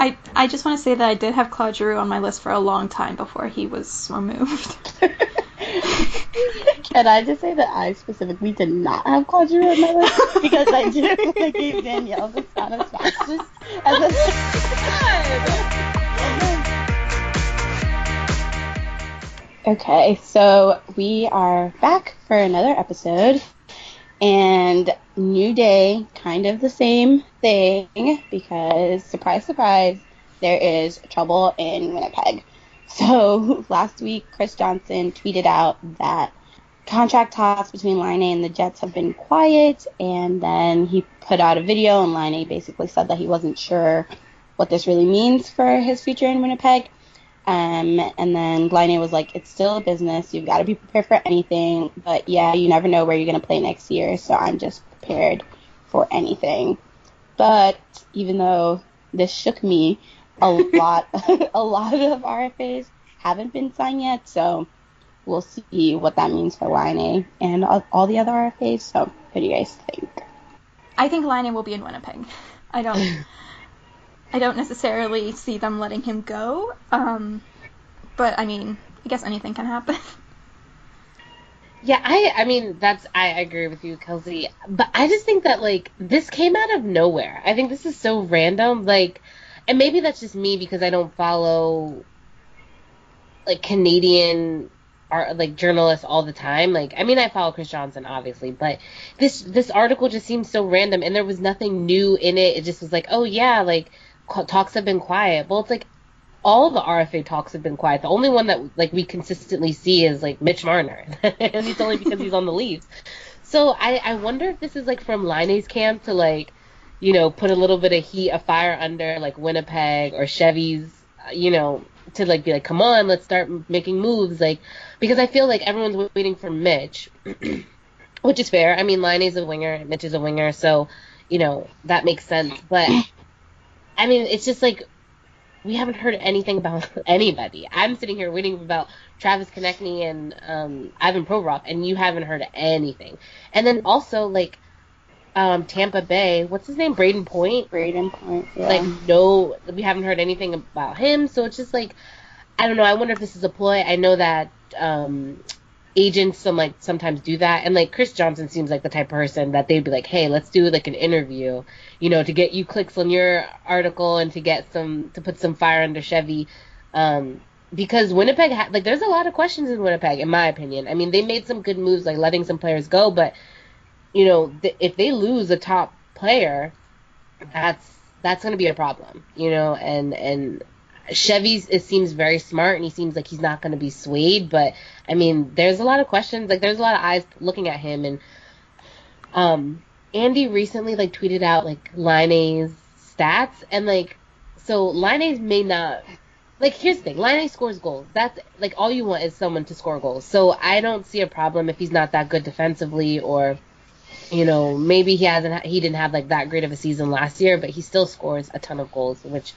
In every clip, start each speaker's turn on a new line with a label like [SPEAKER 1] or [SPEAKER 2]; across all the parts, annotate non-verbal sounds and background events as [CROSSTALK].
[SPEAKER 1] I I just want to say that I did have Claude Giroux on my list for a long time before he was removed. [LAUGHS]
[SPEAKER 2] Can I just say that I specifically did not have Claude Giroux on my list [LAUGHS] because I didn't want to give Danielle the satisfaction as a [LAUGHS] Okay, so we are back for another episode. And new day, kind of the same thing because surprise, surprise, there is trouble in Winnipeg. [LAUGHS] So last week, Chris Johnston tweeted out that contract talks between Laine and the Jets have been quiet, and then he put out a video, and Laine basically said that he wasn't sure what this really means for his future in Winnipeg. Um, and then Laine was like, it's still a business. You've got to be prepared for anything. But yeah, you never know where you're going to play next year. So I'm just prepared for anything. But even though this shook me, a [LAUGHS] lot, [LAUGHS] a lot of RFAs haven't been signed yet. So we'll see what that means for Laine and all, all the other RFAs. So what do you guys think?
[SPEAKER 1] I think Laine will be in Winnipeg. I don't. [LAUGHS] I don't necessarily see them letting him go. Um, but I mean, I guess anything can happen. [LAUGHS]
[SPEAKER 3] Yeah, I I mean that's I agree with you, Kelsey. But I just think that like this came out of nowhere. I think this is so random. Like, and maybe that's just me because I don't follow like Canadian art like journalists all the time. Like, I mean, I follow Chris Johnston obviously, but this this article just seems so random, and there was nothing new in it. It just was like, oh yeah, like talks have been quiet. Well, it's like all the RFA talks have been quiet. The only one that like we consistently see is like Mitch Marner, [LAUGHS] and it's only because he's on the Leafs. So I I wonder if this is like from Laine's camp to like you know put a little bit of heat, a fire under like Winnipeg or Chevy's, you know, to like be like, come on, let's start making moves, like because I feel like everyone's waiting for Mitch, [CLEARS THROAT] which is fair. I mean, Laine's a winger, Mitch is a winger, so you know that makes sense, but. I mean, it's just like we haven't heard anything about [LAUGHS] anybody. I'm sitting here waiting about Travis Konecny and um, Ivan Provorov, and you haven't heard anything. And then also like um, Tampa Bay, what's his name, Brayden Point?
[SPEAKER 2] Brayden Point. Yeah.
[SPEAKER 3] Like no, we haven't heard anything about him. So it's just like I don't know. I wonder if this is a ploy. I know that um, agents some like sometimes do that and like Chris Johnston seems like the type of person that they'd be like, "Hey, let's do like an interview, you know, to get you clicks on your article and to get some to put some fire under Chevy." Um because Winnipeg ha- like there's a lot of questions in Winnipeg in my opinion. I mean, they made some good moves like letting some players go, but you know, th- if they lose a top player, that's that's going to be a problem, you know, and and Chevy's it seems very smart and he seems like he's not going to be swayed, but I mean, there's a lot of questions, like there's a lot of eyes looking at him and um Andy recently like tweeted out like Laine's stats and like so Laine's may not like here's the thing, Laine scores goals. That's like all you want is someone to score goals. So I don't see a problem if he's not that good defensively or you know, maybe he hasn't he didn't have like that great of a season last year, but he still scores a ton of goals, which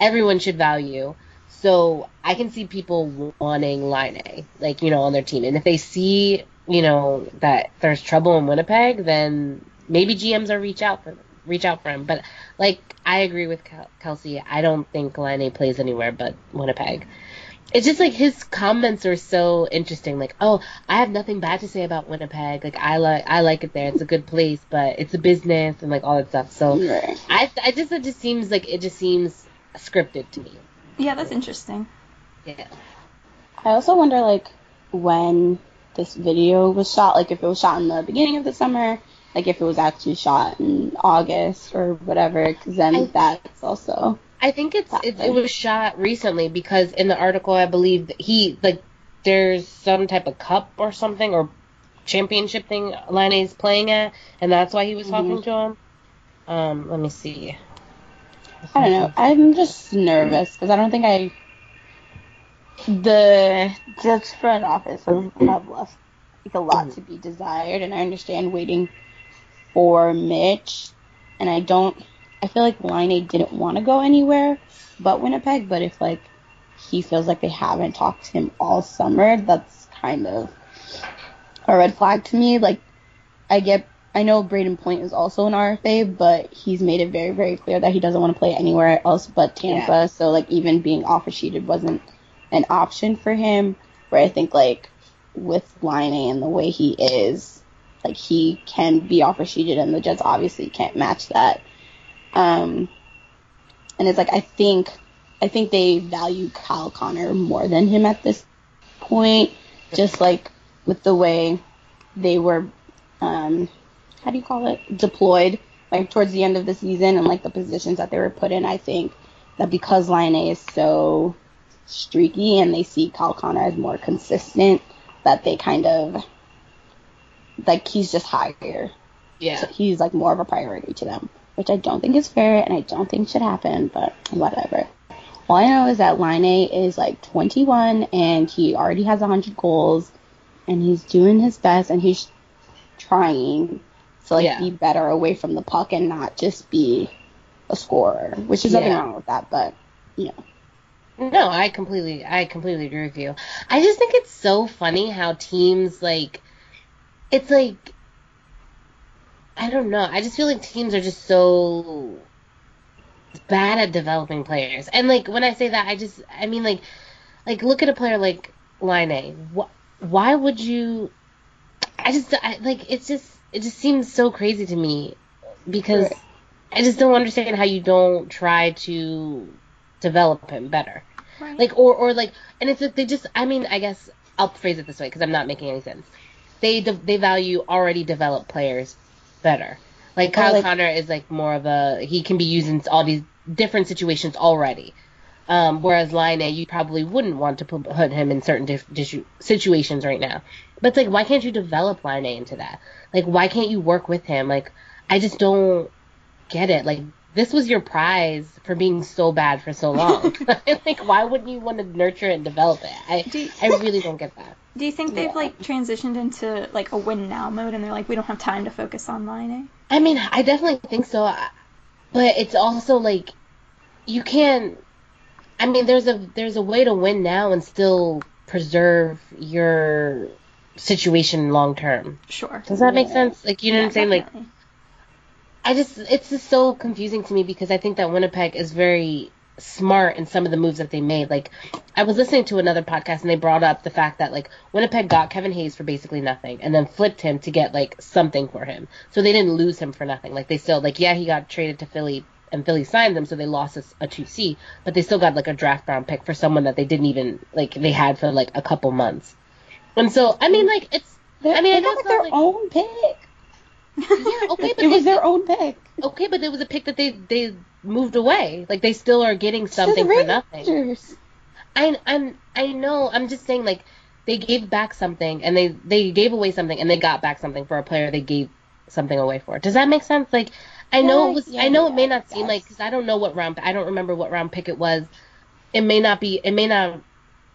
[SPEAKER 3] everyone should value. So I can see people wanting Laine, like, you know, on their team. And if they see, you know, that there's trouble in Winnipeg, then maybe GMs are reach out for them, reach out for him. But like I agree with Kelsey, I don't think Laine plays anywhere but Winnipeg. It's just like his comments are so interesting. Like, oh, I have nothing bad to say about Winnipeg. Like, I like I like it there. It's a good place, but it's a business and like all that stuff. So, right. I I just it just seems like it just seems scripted to me.
[SPEAKER 1] Yeah, that's interesting.
[SPEAKER 3] Yeah.
[SPEAKER 2] I also wonder like when this video was shot, like if it was shot in the beginning of the summer, like if it was actually shot in August or whatever, because then I, that's also.
[SPEAKER 3] I think it's it, it, was shot recently because in the article I believe he like there's some type of cup or something or championship thing Laine's playing at, and that's why he was talking mm-hmm. to him. Um, let me see.
[SPEAKER 2] I don't know. I'm just nervous because I don't think I. The Jets front office have left like a lot to be desired, and I understand waiting for Mitch, and I don't. I feel like Laine didn't want to go anywhere but Winnipeg, but if like he feels like they haven't talked to him all summer, that's kind of a red flag to me. Like I get I know Brayden Point is also an RFA, but he's made it very, very clear that he doesn't want to play anywhere else but Tampa.
[SPEAKER 3] Yeah.
[SPEAKER 2] So like even being offer sheeted wasn't an option for him. Where I think like with Laine and the way he is, like he can be offer sheeted, and the Jets obviously can't match that. Um, and it's like I think I think they value Kyle Connor more than him at this point, just like with the way they were, um, how do you call it, deployed like towards the end of the season and like the positions that they were put in. I think that because Laine is so streaky and they see Kyle Connor as more consistent, that they kind of like he's just higher.
[SPEAKER 3] Yeah.
[SPEAKER 2] So he's like more of a priority to them, which I don't think is fair and I don't think should happen, but whatever. All I know is that Laine is like 21 and he already has 100 goals and he's doing his best and he's trying to like
[SPEAKER 3] Yeah.
[SPEAKER 2] be better away from the puck and not just be a scorer, which is nothing
[SPEAKER 3] Yeah.
[SPEAKER 2] wrong with that, but you know.
[SPEAKER 3] No, I completely, I completely agree with you. I just think it's so funny how teams like, it's like, I don't know. I just feel like teams are just so bad at developing players. And like when I say that, I just, I mean like, like look at a player like Laine. Wh- why would you? I just, I, like it's just, it just seems so crazy to me because
[SPEAKER 2] Right.
[SPEAKER 3] I just don't understand how you don't try to develop him better.
[SPEAKER 1] Right.
[SPEAKER 3] Like or or like, and it's like they just. I mean, I guess I'll phrase it this way because I'm not making any sense. They de- they value already developed players better. Like
[SPEAKER 2] oh,
[SPEAKER 3] Kyle
[SPEAKER 2] like-
[SPEAKER 3] Connor is like more of a he can be used in all these different situations already. Um, whereas Laine, you probably wouldn't want to put, him in certain dif- dishu- situations right now. But it's like, why can't you develop Laine into that? Like, why can't you work with him? Like, I just don't get it. Like, this was your prize for being so bad for so long. [LAUGHS] [LAUGHS] like, why wouldn't you want to nurture and develop it? I,
[SPEAKER 1] you-
[SPEAKER 3] I really don't get that. [LAUGHS]
[SPEAKER 1] Do you think they've
[SPEAKER 2] Yeah.
[SPEAKER 1] like transitioned into like a win now mode and they're like we don't have time to focus on Laine
[SPEAKER 3] I mean, I definitely think so, but it's also like you can't. I mean, there's a there's a way to win now and still preserve your situation long term.
[SPEAKER 1] Sure.
[SPEAKER 3] Does that make sense? Like, you know what I'm saying? Like. I just it's just so confusing to me because I think that Winnipeg is very smart in some of the moves that they made. Like I was listening to another podcast and they brought up the fact that like Winnipeg got Kevin Hayes for basically nothing and then flipped him to get like something for him. So they didn't lose him for nothing. Like they still like yeah, he got traded to Philly and Philly signed them so they lost a, a 2C, but they still got like a draft round pick for someone that they didn't even like they had for like a couple months. And so I mean like it's
[SPEAKER 2] They-
[SPEAKER 3] I mean, I know
[SPEAKER 2] got
[SPEAKER 3] it's
[SPEAKER 2] their
[SPEAKER 3] like-
[SPEAKER 2] own pick.
[SPEAKER 3] yeah, okay, [LAUGHS] but
[SPEAKER 2] it was
[SPEAKER 3] they-
[SPEAKER 2] their own pick.
[SPEAKER 3] Okay, but it was a pick that they they moved away. Like they still are getting something for nothing. I I'm I know. I'm just saying like they gave back something and they they gave away something and they got back something for a player they gave something away for. Does that make sense? Like I know it was
[SPEAKER 2] yeah,
[SPEAKER 3] I know it may not seem like cuz I don't know what round I don't remember what round pick it was. It may not be it may not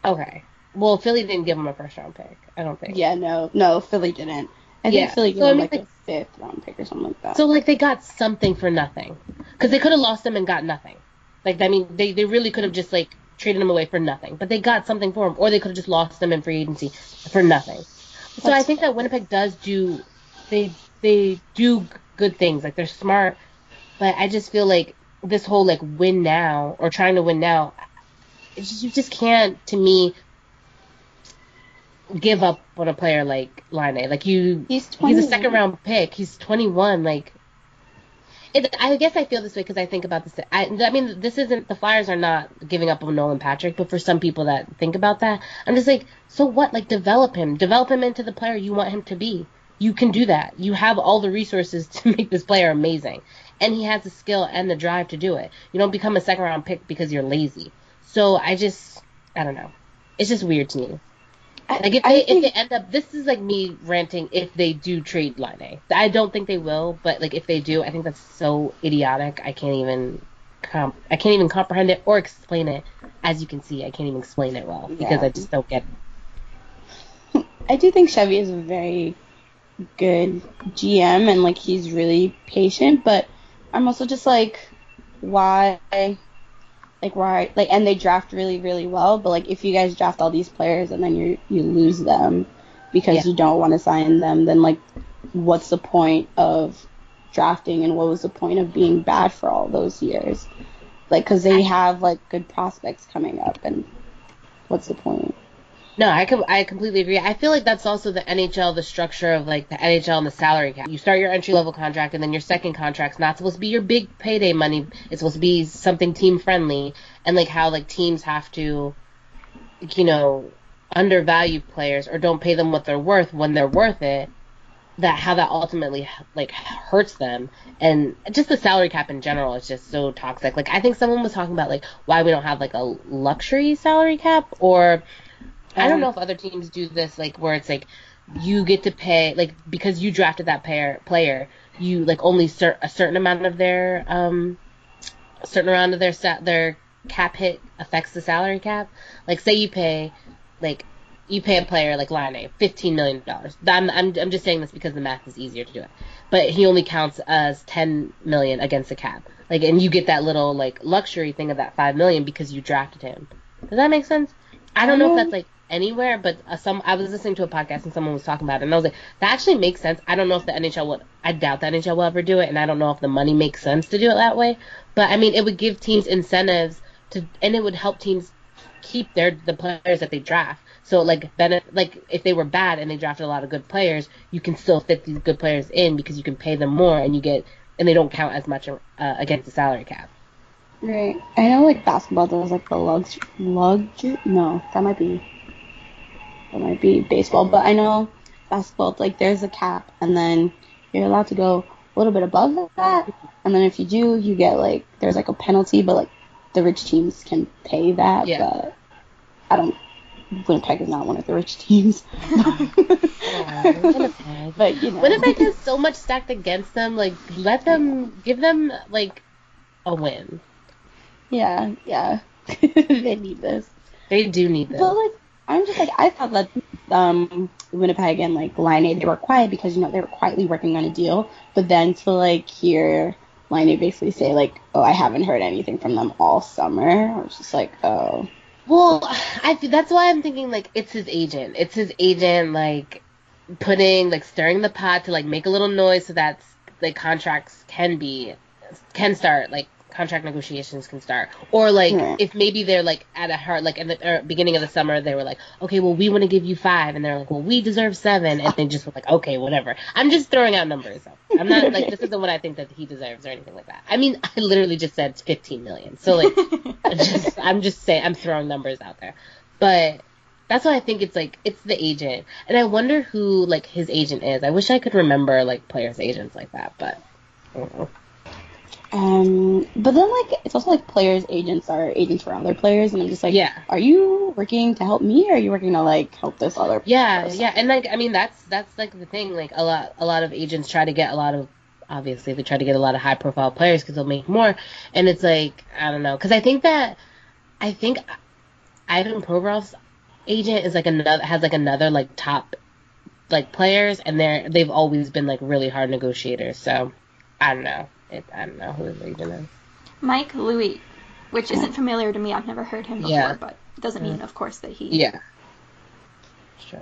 [SPEAKER 3] Okay. Well, Philly didn't give him a first round pick. I don't think.
[SPEAKER 2] Yeah, no, no, Philly didn't. I think Philly gave
[SPEAKER 3] So, I
[SPEAKER 2] him
[SPEAKER 3] mean,
[SPEAKER 2] like
[SPEAKER 3] like-
[SPEAKER 2] a fifth round pick or something like that.
[SPEAKER 3] So like they got something for nothing, because they could have lost him and got nothing. Like I mean, they they really could have just like traded him away for nothing, but they got something for him, or they could have just lost him in free agency for nothing. So I think that Winnipeg does do they they do good things. Like they're smart, but I just feel like this whole like win now or trying to win now, just, you just can't to me give up on a player like Laine. Like you
[SPEAKER 2] he's
[SPEAKER 3] He's a second round pick. He's 21. Like, it, I guess I feel this way because I think about this. I, I mean, this isn't the Flyers are not giving up on Nolan Patrick, but for some people that think about that, I'm just like, so what? Like, develop him, develop him into the player you want him to be. You can do that. You have all the resources [LAUGHS] to make this player amazing, and he has the skill and the drive to do it. You don't become a second round pick because you're lazy. So I just, I don't know. It's just weird to me. Like if they if they end up, this is like me ranting. If they do trade Laine, I don't think they will, but like if they do, I think that's so idiotic. I can't even comp- I can't even comprehend it or explain it. As you can see, I can't even explain it well because
[SPEAKER 2] Yeah.
[SPEAKER 3] I just don't get. It.
[SPEAKER 2] I do think Chevy is a very good GM and like he's really patient, but I'm also just like, why, like why, like, and they draft really, really well, but like if you guys draft all these players and then you you lose them because
[SPEAKER 3] Yeah.
[SPEAKER 2] you don't want to sign them, then like what's the point of drafting and what was the point of being bad for all those years? Like, because they have like good prospects coming up, and what's the point?
[SPEAKER 3] No, I com- I completely agree. I feel like that's also the NHL, the structure of like the NHL and the salary cap. You start your entry level contract, and then your second contract's not supposed to be your big payday money. It's supposed to be something team friendly, and like how like teams have to, you know, undervalue players or don't pay them what they're worth when they're worth it. That how that ultimately like hurts them, and just the salary cap in general is just so toxic. Like I think someone was talking about like why we don't have like a luxury salary cap or I don't know if other teams do this, like where it's like you get to pay, like because you drafted that pair, player, you like only cer- a certain amount of their um, a certain amount of their sa- their cap hit affects the salary cap. Like say you pay, like you pay a player like Laine fifteen million dollars. I'm, I'm I'm just saying this because the math is easier to do it. But he only counts as ten million against the cap. Like and you get that little like luxury thing of that five million because you drafted him. Does that make sense? I don't know if that's like anywhere, but uh, some I was listening to a podcast and someone was talking about it, and I was like, that actually makes sense. I don't know if the NHL would. I doubt the NHL will ever do it, and I don't know if the money makes sense to do it that way. But I mean, it would give teams incentives to, and it would help teams keep their the players that they draft. So like Bennett, like if they were bad and they drafted a lot of good players, you can still fit these good players in because you can pay them more and you get and they don't count as much uh, against the salary cap.
[SPEAKER 2] Right. I know like basketball does like the lux lug no, that might be that might be baseball, but I know basketball like there's a cap and then you're allowed to go a little bit above that and then if you do you get like there's like a penalty but like the rich teams can pay that
[SPEAKER 3] Yeah.
[SPEAKER 2] but I don't Winnipeg is not one of the rich teams.
[SPEAKER 3] Winnipeg. [LAUGHS] [LAUGHS]
[SPEAKER 2] but you know
[SPEAKER 3] Winnipeg has so much stacked against them. Like, let them give them like a win.
[SPEAKER 2] Yeah, yeah. [LAUGHS] they need this.
[SPEAKER 3] They do need this.
[SPEAKER 2] But like, I'm just like, I thought that um, Winnipeg and like Laine, they were quiet because you know they were quietly working on a deal. But then to like hear Laine basically say like, "Oh, I haven't heard anything from them all summer," I was just like, "Oh,
[SPEAKER 3] Well, I that's why I'm thinking like it's his agent. It's his agent like putting like stirring the pot to like make a little noise so that like contracts can be can start like contract negotiations can start. Or like
[SPEAKER 2] Right.
[SPEAKER 3] if maybe they're like at a heart like in the er, beginning of the summer they were like okay well we want to give you five and they're like well we deserve seven and they just were like okay whatever. I'm just throwing out numbers i'm not like this isn't what i think that he deserves or anything like that. I mean i literally just said 15 million. So like [LAUGHS] just, I'm just saying, I'm throwing numbers out there, but that's why I think it's like it's the agent, and I wonder who like his agent is. I wish I could remember like players' agents like that, but I don't know.
[SPEAKER 2] Um, but then like it's also like players' agents are agents for other players, and I'm just like,
[SPEAKER 3] Yeah.
[SPEAKER 2] are you working to help me, or are you working to like help this other?
[SPEAKER 3] yeah,
[SPEAKER 2] person?
[SPEAKER 3] yeah, and like I mean that's that's like the thing. Like a lot a lot of agents try to get a lot of obviously they try to get a lot of high profile players because they'll make more, and it's like I don't know because I think that I think Ivan Provorov's agent is like another has like another like top like players, and they're they've always been like really hard negotiators. So I don't know. It, I don't know who his agent is.
[SPEAKER 1] Mike Liut, which isn't familiar to me. I've never heard him before,
[SPEAKER 3] Yeah.
[SPEAKER 1] but it doesn't mean, mm. of course, that he.
[SPEAKER 3] Yeah. Sure.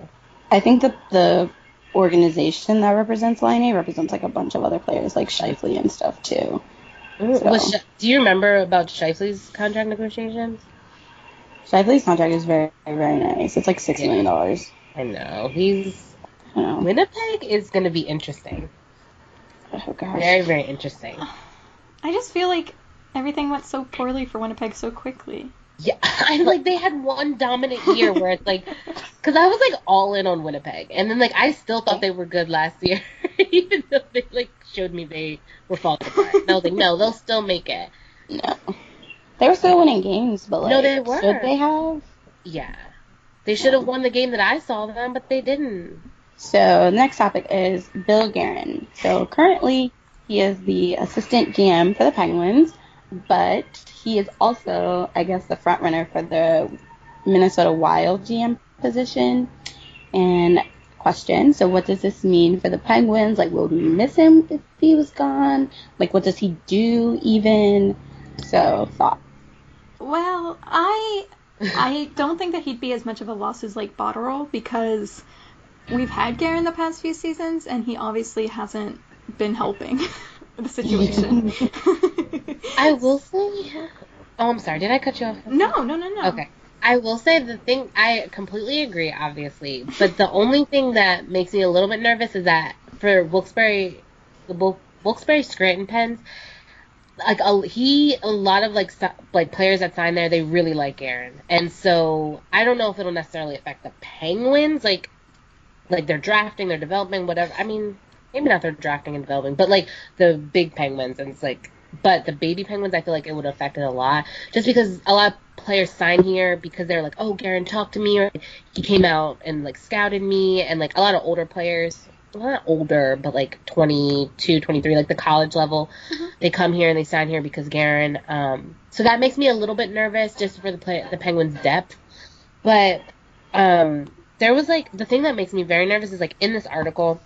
[SPEAKER 2] I think that the organization that represents Laine represents like a bunch of other players, like Scheifele and stuff too.
[SPEAKER 3] Was Sh- do you remember about Scheifele's contract negotiations?
[SPEAKER 2] Scheifele's contract is very, very nice. It's like six
[SPEAKER 3] Yeah.
[SPEAKER 2] million dollars.
[SPEAKER 3] I know he's
[SPEAKER 2] I know.
[SPEAKER 3] Winnipeg is going to be interesting.
[SPEAKER 2] Oh gosh.
[SPEAKER 3] Very very interesting.
[SPEAKER 1] I just feel like everything went so poorly for Winnipeg so quickly.
[SPEAKER 3] Yeah, [LAUGHS] I like they had one dominant year where it's like, [LAUGHS] because I was like all in on Winnipeg, and then like I still thought they were good last year, [LAUGHS] even though they like showed me they were falling apart. And I was like, no, they'll still make it.
[SPEAKER 2] No. They were still winning games, but like,
[SPEAKER 3] No, they were.
[SPEAKER 2] should they have?
[SPEAKER 3] Yeah, they should have won the game that I saw them, but they didn't.
[SPEAKER 2] So the next topic is Bill Guerin. So currently he is the assistant GM for the Penguins, but he is also, I guess, the front runner for the Minnesota Wild GM position. And question, so what does this mean for the Penguins? Like, will we miss him if he was gone? Like, what does he do even? So thought.
[SPEAKER 1] Well, I I don't think that he'd be as much of a loss as like Botterill because we've had Guerin the past few seasons, and he obviously hasn't been helping [LAUGHS] the situation. [LAUGHS]
[SPEAKER 3] I will say. Oh, I'm sorry. Did I cut you off?
[SPEAKER 1] no, no, no, no.
[SPEAKER 3] Okay. I will say the thing I completely agree, obviously, but the only thing that makes me a little bit nervous is that for Wilkes-Barre, the Wil- Wilkes-Barre Scranton Pens, like a, he, a lot of like st- like players that sign there, they really like Aaron, and so I don't know if it'll necessarily affect the Penguins, like like they're drafting, they're developing, whatever. I mean, maybe not they're drafting and developing, but like the big Penguins, and it's like, but the baby Penguins, I feel like it would affect it a lot, just because a lot of players sign here because they're like, oh, Guerin talked to me, or he came out and like scouted me, and like a lot of older players, well, not older, but like 22, 23, like the college level, they come here and they sign here because Guerin. Um, so that makes me a little bit nervous just for the play, the Penguins' depth, but um, there was like the thing that makes me very nervous is like in this article,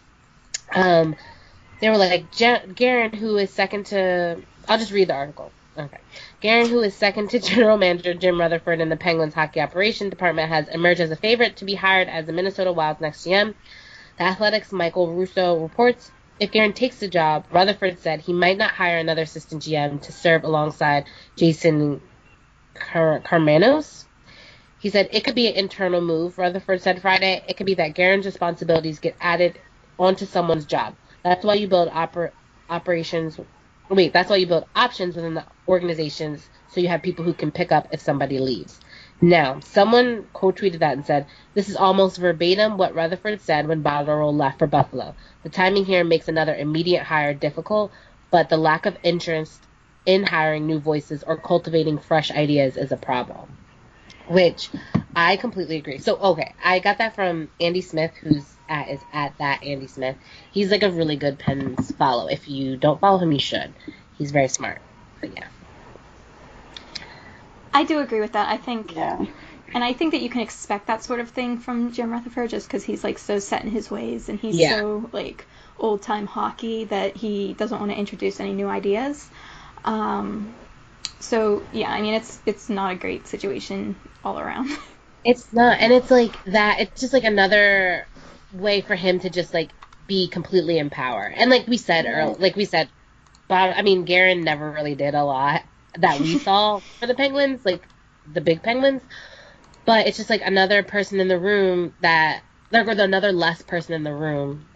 [SPEAKER 3] um, they were like Guerin, who is second to. I'll just read the article. Okay. Guerin, who is second to [LAUGHS] General Manager Jim Rutherford in the Penguins hockey operations department, has emerged as a favorite to be hired as the Minnesota Wild's next GM. The Athletic's Michael Russo reports if Guerin takes the job, Rutherford said he might not hire another assistant GM to serve alongside Jason Car- Karmanos. He said it could be an internal move. Rutherford said Friday it could be that Guerin's responsibilities get added onto someone's job. That's why you build oper- operations. Wait, that's why you build options within the organizations so you have people who can pick up if somebody leaves. Now, someone quote tweeted that and said, This is almost verbatim what Rutherford said when Botterill left for Buffalo. The timing here makes another immediate hire difficult, but the lack of interest in hiring new voices or cultivating fresh ideas is a problem. Which I completely agree. So okay, I got that from Andy Smith, who's at is at that Andy Smith. He's like a really good Pens follow. If you don't follow him, you should. He's very smart. But yeah.
[SPEAKER 1] I do agree with that. I think,
[SPEAKER 2] Yeah.
[SPEAKER 1] and I think that you can expect that sort of thing from Jim Rutherford just because he's like so set in his ways and he's
[SPEAKER 3] Yeah.
[SPEAKER 1] so like old time hockey that he doesn't want to introduce any new ideas. Um, so yeah, I mean it's it's not a great situation all around. [LAUGHS]
[SPEAKER 3] It's not, and it's like that. It's just like another way for him to just like be completely in power. And like we said earlier, like we said, Bob. I mean, Guerin never really did a lot that we [LAUGHS] saw for the Penguins, like the big Penguins. But it's just like another person in the room that, like, or another less person in the room.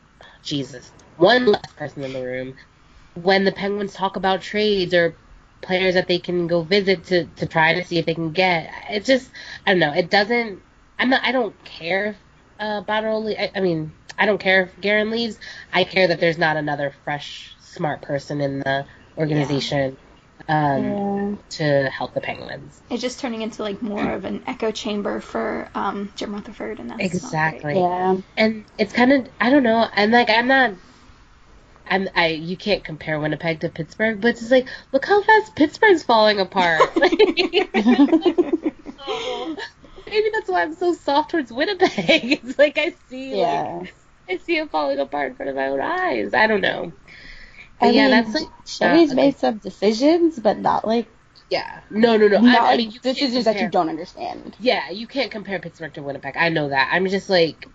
[SPEAKER 3] Jesus, one less person in the room when the Penguins talk about trades or players that they can go visit to, to try to see if they can get. It's just I don't know. It doesn't. I'm not. I don't care if uh, Botterill. I, I mean, I don't care if Guerin leaves. I care that there's not another fresh, smart person in the organization um,
[SPEAKER 2] Yeah.
[SPEAKER 3] to help the Penguins.
[SPEAKER 1] it's just turning into like more of an echo chamber for um, Jim Rutherford and that's.
[SPEAKER 3] Exactly.
[SPEAKER 2] Yeah.
[SPEAKER 3] And it's kind of I don't know. And like I'm not. I'm, I you can't compare Winnipeg to Pittsburgh, but it's like look how fast Pittsburgh's falling apart. [LAUGHS] [LAUGHS] So, maybe that's why I'm so soft towards Winnipeg. [LAUGHS] It's like I see
[SPEAKER 2] Yeah.
[SPEAKER 3] like I see it falling apart in front of my own eyes. I don't know. But
[SPEAKER 2] I
[SPEAKER 3] yeah,
[SPEAKER 2] mean,
[SPEAKER 3] that's like
[SPEAKER 2] Chevy's made some decisions, but not like
[SPEAKER 3] yeah. No, no, no.
[SPEAKER 2] not
[SPEAKER 3] I, I mean,
[SPEAKER 2] decisions that you don't understand.
[SPEAKER 3] Yeah, you can't compare Pittsburgh to Winnipeg. I know that. I'm just like,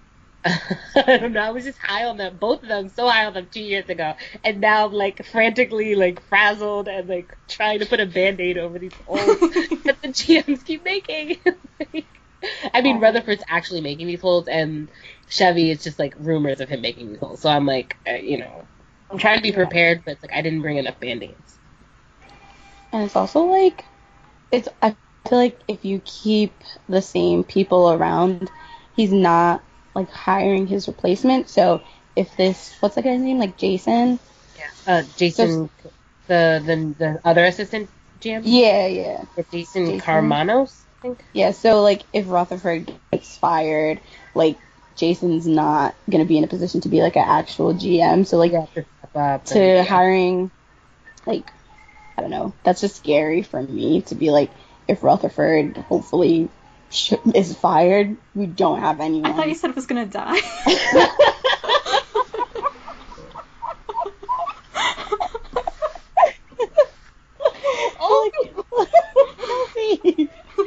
[SPEAKER 3] I don't know. I was just high on them, both of them, so high on them two years ago, and now I'm like frantically like frazzled and like trying to put a band-aid over these holes [LAUGHS] that the GMs keep making. Like, [LAUGHS] I mean, Rutherford's actually making these holes, and Chevy is just like rumors of him making these holes. So I'm like, uh, you know, I'm trying to be prepared, but it's like I didn't bring enough band-aids.
[SPEAKER 2] And it's also like, it's I feel like if you keep the same people around, he's not like hiring his replacement. So if this, what's the guy's name? Like Jason? Yeah.
[SPEAKER 3] Uh, Jason, the the the other assistant GM,
[SPEAKER 2] Yeah, yeah.
[SPEAKER 3] Jason,
[SPEAKER 2] Jason?
[SPEAKER 3] Karmanos, I think.
[SPEAKER 2] Yeah, so like if Rutherford gets fired, like Jason's not gonna be in a position to be like an actual GM. So like
[SPEAKER 3] to
[SPEAKER 2] to
[SPEAKER 3] yeah.
[SPEAKER 2] hiring, like I don't know, that's just scary for me to be like if Rutherford hopefully is fired, we don't have anyone.
[SPEAKER 1] I thought you said it was gonna die.
[SPEAKER 2] oh,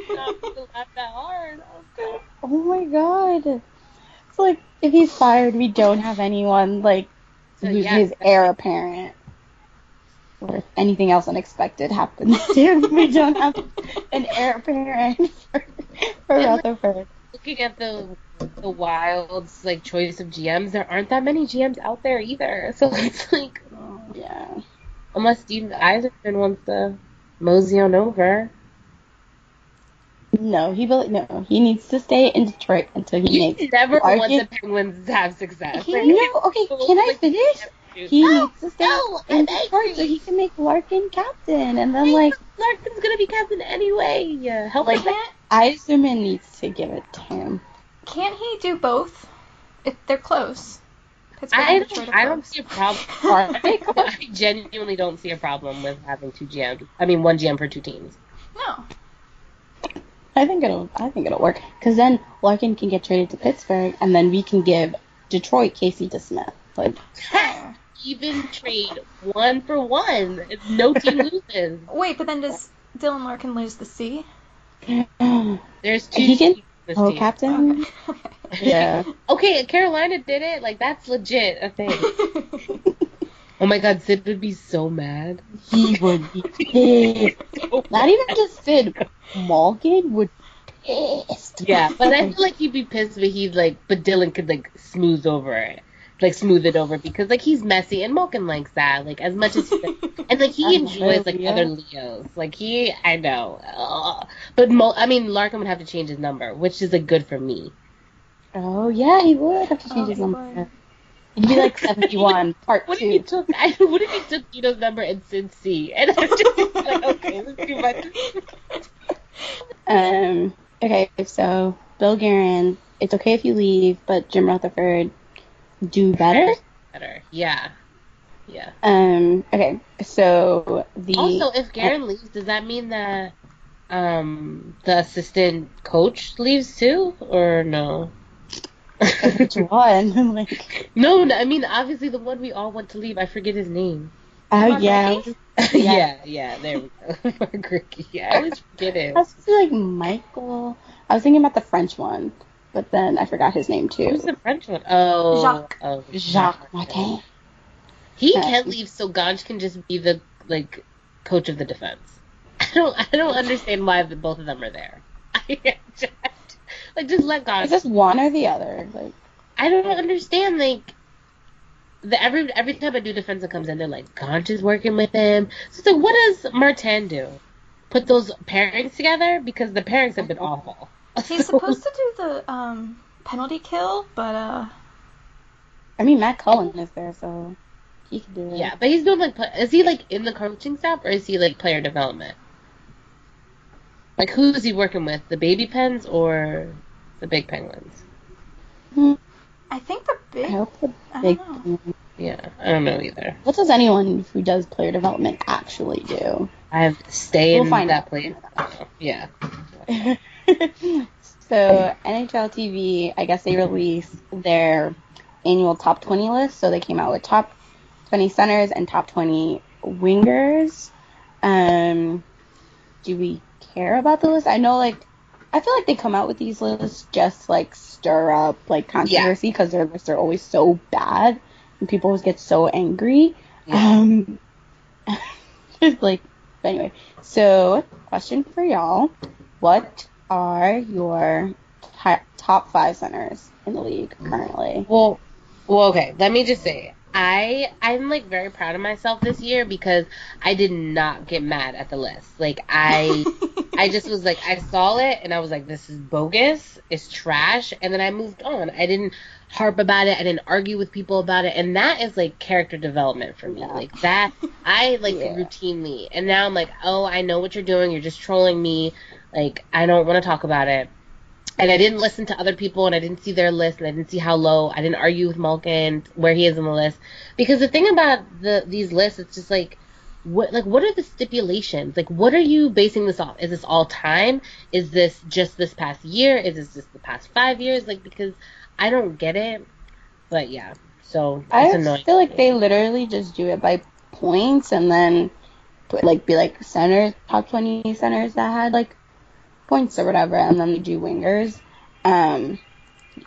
[SPEAKER 3] Not to laugh that hard. Okay.
[SPEAKER 2] oh my god. It's like if he's fired, we don't have anyone like
[SPEAKER 3] So,
[SPEAKER 2] who's
[SPEAKER 3] yeah,
[SPEAKER 2] his heir apparent. Or if anything else unexpected happens to him, we don't have an heir apparent for, [LAUGHS] [LAUGHS] for
[SPEAKER 3] And, like,
[SPEAKER 2] Rutherford.
[SPEAKER 3] Looking at the the Wild's like choice of GMs, there aren't that many GMs out there either. [LAUGHS] So it's like,
[SPEAKER 2] Yeah.
[SPEAKER 3] unless Steve Yzerman wants to mosey on over.
[SPEAKER 2] No, he will, no, he needs to stay in Detroit until he
[SPEAKER 3] He
[SPEAKER 2] makes.
[SPEAKER 3] never want the Penguins to have success.
[SPEAKER 2] He, no, [LAUGHS] okay, can I finish? He
[SPEAKER 3] No,
[SPEAKER 2] needs to stay
[SPEAKER 3] no,
[SPEAKER 2] in
[SPEAKER 3] I'm
[SPEAKER 2] Detroit so he can make Larkin captain, and then like
[SPEAKER 3] Larkin's gonna be captain anyway. Help
[SPEAKER 2] Like-
[SPEAKER 3] him.
[SPEAKER 2] Yzerman needs to give it to him.
[SPEAKER 1] can't he do both? If they're close.
[SPEAKER 3] I don't, I don't see a problem. [LAUGHS] I genuinely don't see a problem with having two GM. I mean, one GM for two teams.
[SPEAKER 1] No.
[SPEAKER 2] I think it'll. I think it'll work because then Larkin can get traded to Pittsburgh, and then we can give Detroit Casey to Smith. Like, [LAUGHS]
[SPEAKER 3] Even trade one for one. It's no team [LAUGHS] loses.
[SPEAKER 1] Wait, but then does Dylan Larkin lose the C?
[SPEAKER 3] There's two
[SPEAKER 2] He can
[SPEAKER 3] teams this
[SPEAKER 2] oh,
[SPEAKER 3] team.
[SPEAKER 2] captain.
[SPEAKER 1] Okay. [LAUGHS]
[SPEAKER 2] Yeah.
[SPEAKER 3] Okay, Carolina did it. Like that's legit a thing. [LAUGHS] Oh my God, Sid would be so mad.
[SPEAKER 2] he would be pissed. [LAUGHS] Not even just Sid. Malkin would be pissed.
[SPEAKER 3] Yeah, but I feel like he'd be pissed, but he'd like, but Dylan could like smooth over it, like smooth it over because like he's messy and Malkin likes that, like as much as he, [LAUGHS] and like he enjoys like
[SPEAKER 2] Leo.
[SPEAKER 3] other Leos, like he, I know, Ugh. but Mo, I mean Larkin would have to change his number, which is like good for me.
[SPEAKER 2] Oh yeah, he would have to change
[SPEAKER 1] Oh,
[SPEAKER 2] his number.
[SPEAKER 1] would.
[SPEAKER 2] He'd be like seventy-one, [LAUGHS] part [LAUGHS]
[SPEAKER 3] What if he took? I, what if he took Tito's number and Sid C? And I'm just like, okay, this is too much.
[SPEAKER 2] Um. Okay, so Bill Guerin, it's okay if you leave, but Jim Rutherford, do better.
[SPEAKER 3] Better, yeah, yeah.
[SPEAKER 2] Um. Okay, so the
[SPEAKER 3] Also, if Guerin leaves, does that mean that um the assistant coach leaves too, or no?
[SPEAKER 2] which [LAUGHS] one? [LAUGHS] like,
[SPEAKER 3] no, no, I mean obviously the one we all want to leave. I forget his name.
[SPEAKER 2] oh yeah,
[SPEAKER 1] Recchi? [LAUGHS]
[SPEAKER 3] yeah, yeah, there we go. Yeah, I always forget it.
[SPEAKER 2] I was like Michael. I was thinking about the French one, but then I forgot his name too.
[SPEAKER 3] Who's
[SPEAKER 2] too.
[SPEAKER 3] the French one? Oh,
[SPEAKER 1] Jacques.
[SPEAKER 3] Oh,
[SPEAKER 2] Jacques Martin.
[SPEAKER 3] He
[SPEAKER 2] Uh,
[SPEAKER 3] can leave, so Gonch can just be the like coach of the defense. [LAUGHS] I don't, I don't understand why the, both of them are there. [LAUGHS] Just, like, just let Gonch
[SPEAKER 2] Is this one or the other? Like,
[SPEAKER 3] I don't understand. Like, the every every time a new defensive comes in, they're like, Gonch is working with him. So it's like, what does Martin do? Put those pairings together because the pairings have been awful.
[SPEAKER 1] He's supposed to do the um, penalty kill, but uh,
[SPEAKER 2] I mean, Matt Cullen is there, so he can do it.
[SPEAKER 3] Yeah, but he's doing like, is he like in the coaching staff or is he like player development? Like, who is he working with? The baby pens or the big penguins?
[SPEAKER 1] I think the
[SPEAKER 2] I
[SPEAKER 1] big.
[SPEAKER 2] hope the
[SPEAKER 1] I
[SPEAKER 2] big.
[SPEAKER 1] don't know.
[SPEAKER 3] Yeah, I don't know either.
[SPEAKER 2] What does anyone who does player development actually do?
[SPEAKER 3] I have to stay
[SPEAKER 2] We'll
[SPEAKER 3] in
[SPEAKER 2] find
[SPEAKER 3] that
[SPEAKER 2] out.
[SPEAKER 3] place. [LAUGHS] Yeah. [LAUGHS] [LAUGHS]
[SPEAKER 2] so NHL TV, I guess they released their annual top 20 list. So they came out with top 20 centers and top 20 wingers. Um, do we care about the list? I know, like, I feel like they come out with these lists just like stir up like controversy because their lists are always so bad and people always get so angry.
[SPEAKER 3] Yeah.
[SPEAKER 2] Um, just [LAUGHS] like, but anyway. So, question for y'all: What are your top five centers in the league mm. currently?
[SPEAKER 3] Well, well, okay. Let me just say, I I'm like very proud of myself this year because I did not get mad at the list. Like I [LAUGHS] I just was like I saw it and I was like this is bogus, it's trash, and then I moved on. I didn't harp about it. I didn't argue with people about it, and that is like character development for me.
[SPEAKER 2] Yeah.
[SPEAKER 3] Like that I like [LAUGHS]
[SPEAKER 2] Yeah.
[SPEAKER 3] routinely, and now I'm like, oh, I know what you're doing. You're just trolling me. Like I don't want to talk about it and I didn't listen to other people and I didn't see their list and I didn't see how low. I didn't argue with Malkin where he is on the list because the thing about the these lists, it's just like what like what are the stipulations? Like what are you basing this off? Is this all time? Is this just this past year? Is this just the past five years? Like because I don't get it. But yeah, so
[SPEAKER 2] I feel like they literally just do it by points and then like be like centers, top twenty centers that had like points or whatever, and then they do wingers. Um,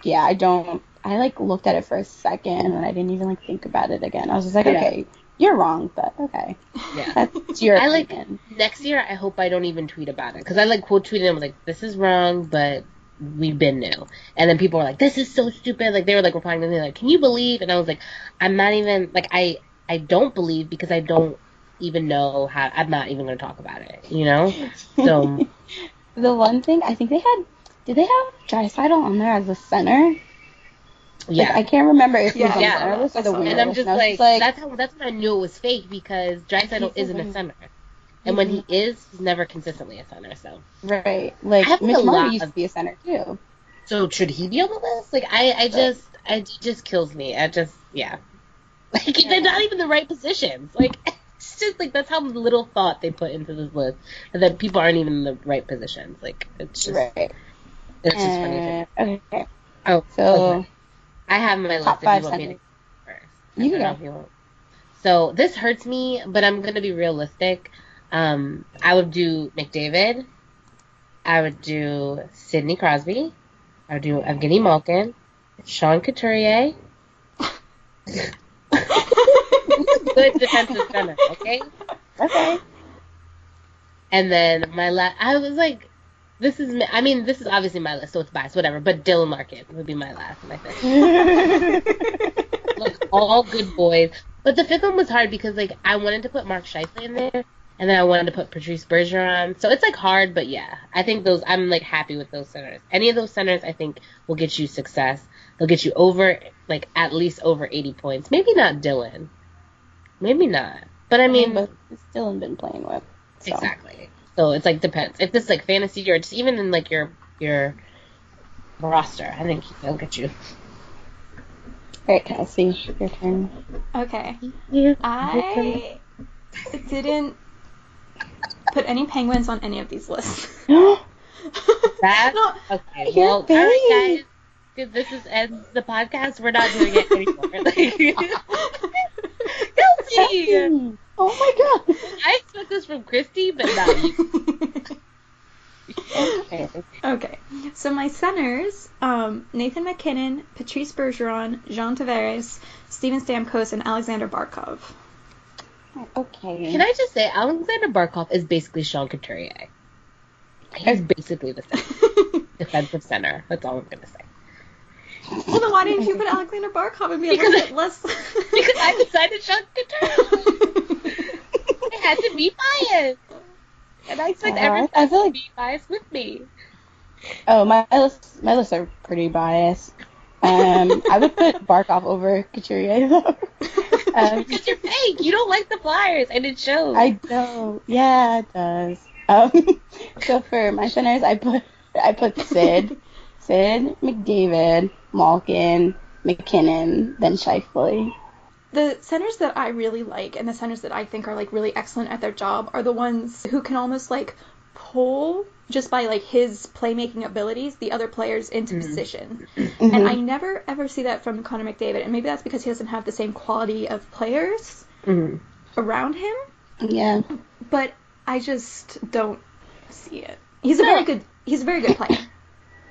[SPEAKER 2] yeah, I don't. I like looked at it for a second and I didn't even like think about it again. I was just like,
[SPEAKER 3] Yeah.
[SPEAKER 2] okay, you're wrong, but okay,
[SPEAKER 3] Yeah. [LAUGHS]
[SPEAKER 2] that's your
[SPEAKER 3] I like
[SPEAKER 2] opinion.
[SPEAKER 3] next year. I hope I don't even tweet about it because I like quote tweeted them like this is wrong, but we've been new. And then people were like, this is so stupid. Like they were like replying to me like, can you believe? And I was like, I'm not even like I I don't believe because I don't even know how. I'm not even going to talk about it. You know. So [LAUGHS]
[SPEAKER 2] the one thing I think they had, did they have Draisaitl on there as a center? Like,
[SPEAKER 3] yeah.
[SPEAKER 2] I can't remember if he was
[SPEAKER 1] Yeah.
[SPEAKER 2] on
[SPEAKER 3] Yeah.
[SPEAKER 2] the center list or the
[SPEAKER 1] And
[SPEAKER 2] winger
[SPEAKER 3] and I'm just
[SPEAKER 2] and I was
[SPEAKER 3] like, that's how that's when I knew it was fake because Draisaitl
[SPEAKER 2] He's
[SPEAKER 3] isn't
[SPEAKER 2] a
[SPEAKER 3] a center, and when he
[SPEAKER 2] Mhm.
[SPEAKER 3] is, he's never consistently a center. So,
[SPEAKER 2] right. Like
[SPEAKER 3] I have
[SPEAKER 2] Mitch
[SPEAKER 3] a
[SPEAKER 2] Marner used
[SPEAKER 3] of-
[SPEAKER 2] to be a center too.
[SPEAKER 3] so should he be on the list? Like, I, I just, I, it just kills me. I just, yeah, [LAUGHS] like they're not even the right positions. Like, [LAUGHS] it's just like that's how little thought they put into this list, and that people aren't even in the right positions. Like, it's just,
[SPEAKER 2] Right.
[SPEAKER 3] it's just funny.
[SPEAKER 2] Uh,
[SPEAKER 3] me.
[SPEAKER 2] okay.
[SPEAKER 3] Oh,
[SPEAKER 2] So
[SPEAKER 3] okay. I have my list.
[SPEAKER 2] top
[SPEAKER 3] if
[SPEAKER 2] five
[SPEAKER 3] you want me to first.
[SPEAKER 2] You
[SPEAKER 3] I don't know
[SPEAKER 2] go.
[SPEAKER 3] if. So this hurts me, but I'm gonna be realistic. Um, I would do McDavid. I would do Sidney Crosby. I would do Evgeny Malkin, Sean Couturier. [LAUGHS] Good defensive center, okay?
[SPEAKER 2] okay.
[SPEAKER 3] And then my last, I was like, this is, I mean, this is obviously my list, so it's biased, whatever. But Dylan Larkin would be my last, I think. [LAUGHS] like all good boys. But the fifth one was hard because like I wanted to put Mark Scheifele in there, and then I wanted to put Patrice Bergeron. So it's like hard, but yeah, I think those I'm like happy with those centers. Any of those centers I think will get you success. They'll get you over like at least over 80 points. Maybe not Dylan. Maybe not. But I mean,
[SPEAKER 2] but still been playing with. So.
[SPEAKER 3] Exactly. So it's like depends. If this is like fantasy or just even in like your your roster, I think they'll get you.
[SPEAKER 2] All right, Kelsey, your turn.
[SPEAKER 1] Okay.
[SPEAKER 3] Yeah.
[SPEAKER 1] I didn't put any penguins on any of these lists. [GASPS] [LAUGHS]
[SPEAKER 3] That
[SPEAKER 1] No,
[SPEAKER 3] okay. Well, all right, guys. This is ends the podcast. We're not doing it anymore. [LAUGHS] [LAUGHS] Like, Kelsey,
[SPEAKER 2] Oh my god.
[SPEAKER 3] I expect this from Christy, but not you. [LAUGHS]
[SPEAKER 2] Okay.
[SPEAKER 1] okay. So my centers, um, Nathan MacKinnon, Patrice Bergeron, John Tavares, Steven Stamkos, and Alexander Barkov.
[SPEAKER 2] Okay.
[SPEAKER 3] Can I just say, Alexander Barkov is basically Sean Couturier. He's basically the same [LAUGHS] defensive center. That's all I'm gonna say.
[SPEAKER 1] Well, then why didn't you put Alexander Barkov and be a
[SPEAKER 3] Because
[SPEAKER 1] little bit less? [LAUGHS]
[SPEAKER 3] Because I decided Sean Couturier. I had to be biased. And I expect
[SPEAKER 2] Uh,
[SPEAKER 3] everyone
[SPEAKER 2] I feel like-
[SPEAKER 3] to be biased with me.
[SPEAKER 2] Oh, my lists, my lists are pretty biased. Um, I would put Barkov over Couturier though. [LAUGHS] Um,
[SPEAKER 3] Because you're fake. You don't like the Flyers, and it shows.
[SPEAKER 2] I know. Yeah, it does. Um, [LAUGHS] so for my centers, I put I put Sid, Sid, McDavid, Malkin, MacKinnon, then Scheifele.
[SPEAKER 1] the centers that I really like and the centers that I think are like really excellent at their job are the ones who can almost like pull just by like his playmaking abilities the other players into
[SPEAKER 3] Mhm.
[SPEAKER 1] position.
[SPEAKER 2] Mhm.
[SPEAKER 1] And I never ever see that from Connor McDavid and maybe that's because he doesn't have the same quality of players
[SPEAKER 3] Mhm.
[SPEAKER 1] around him,
[SPEAKER 2] yeah.
[SPEAKER 1] but I just don't see it. He's a very good he's a very good player.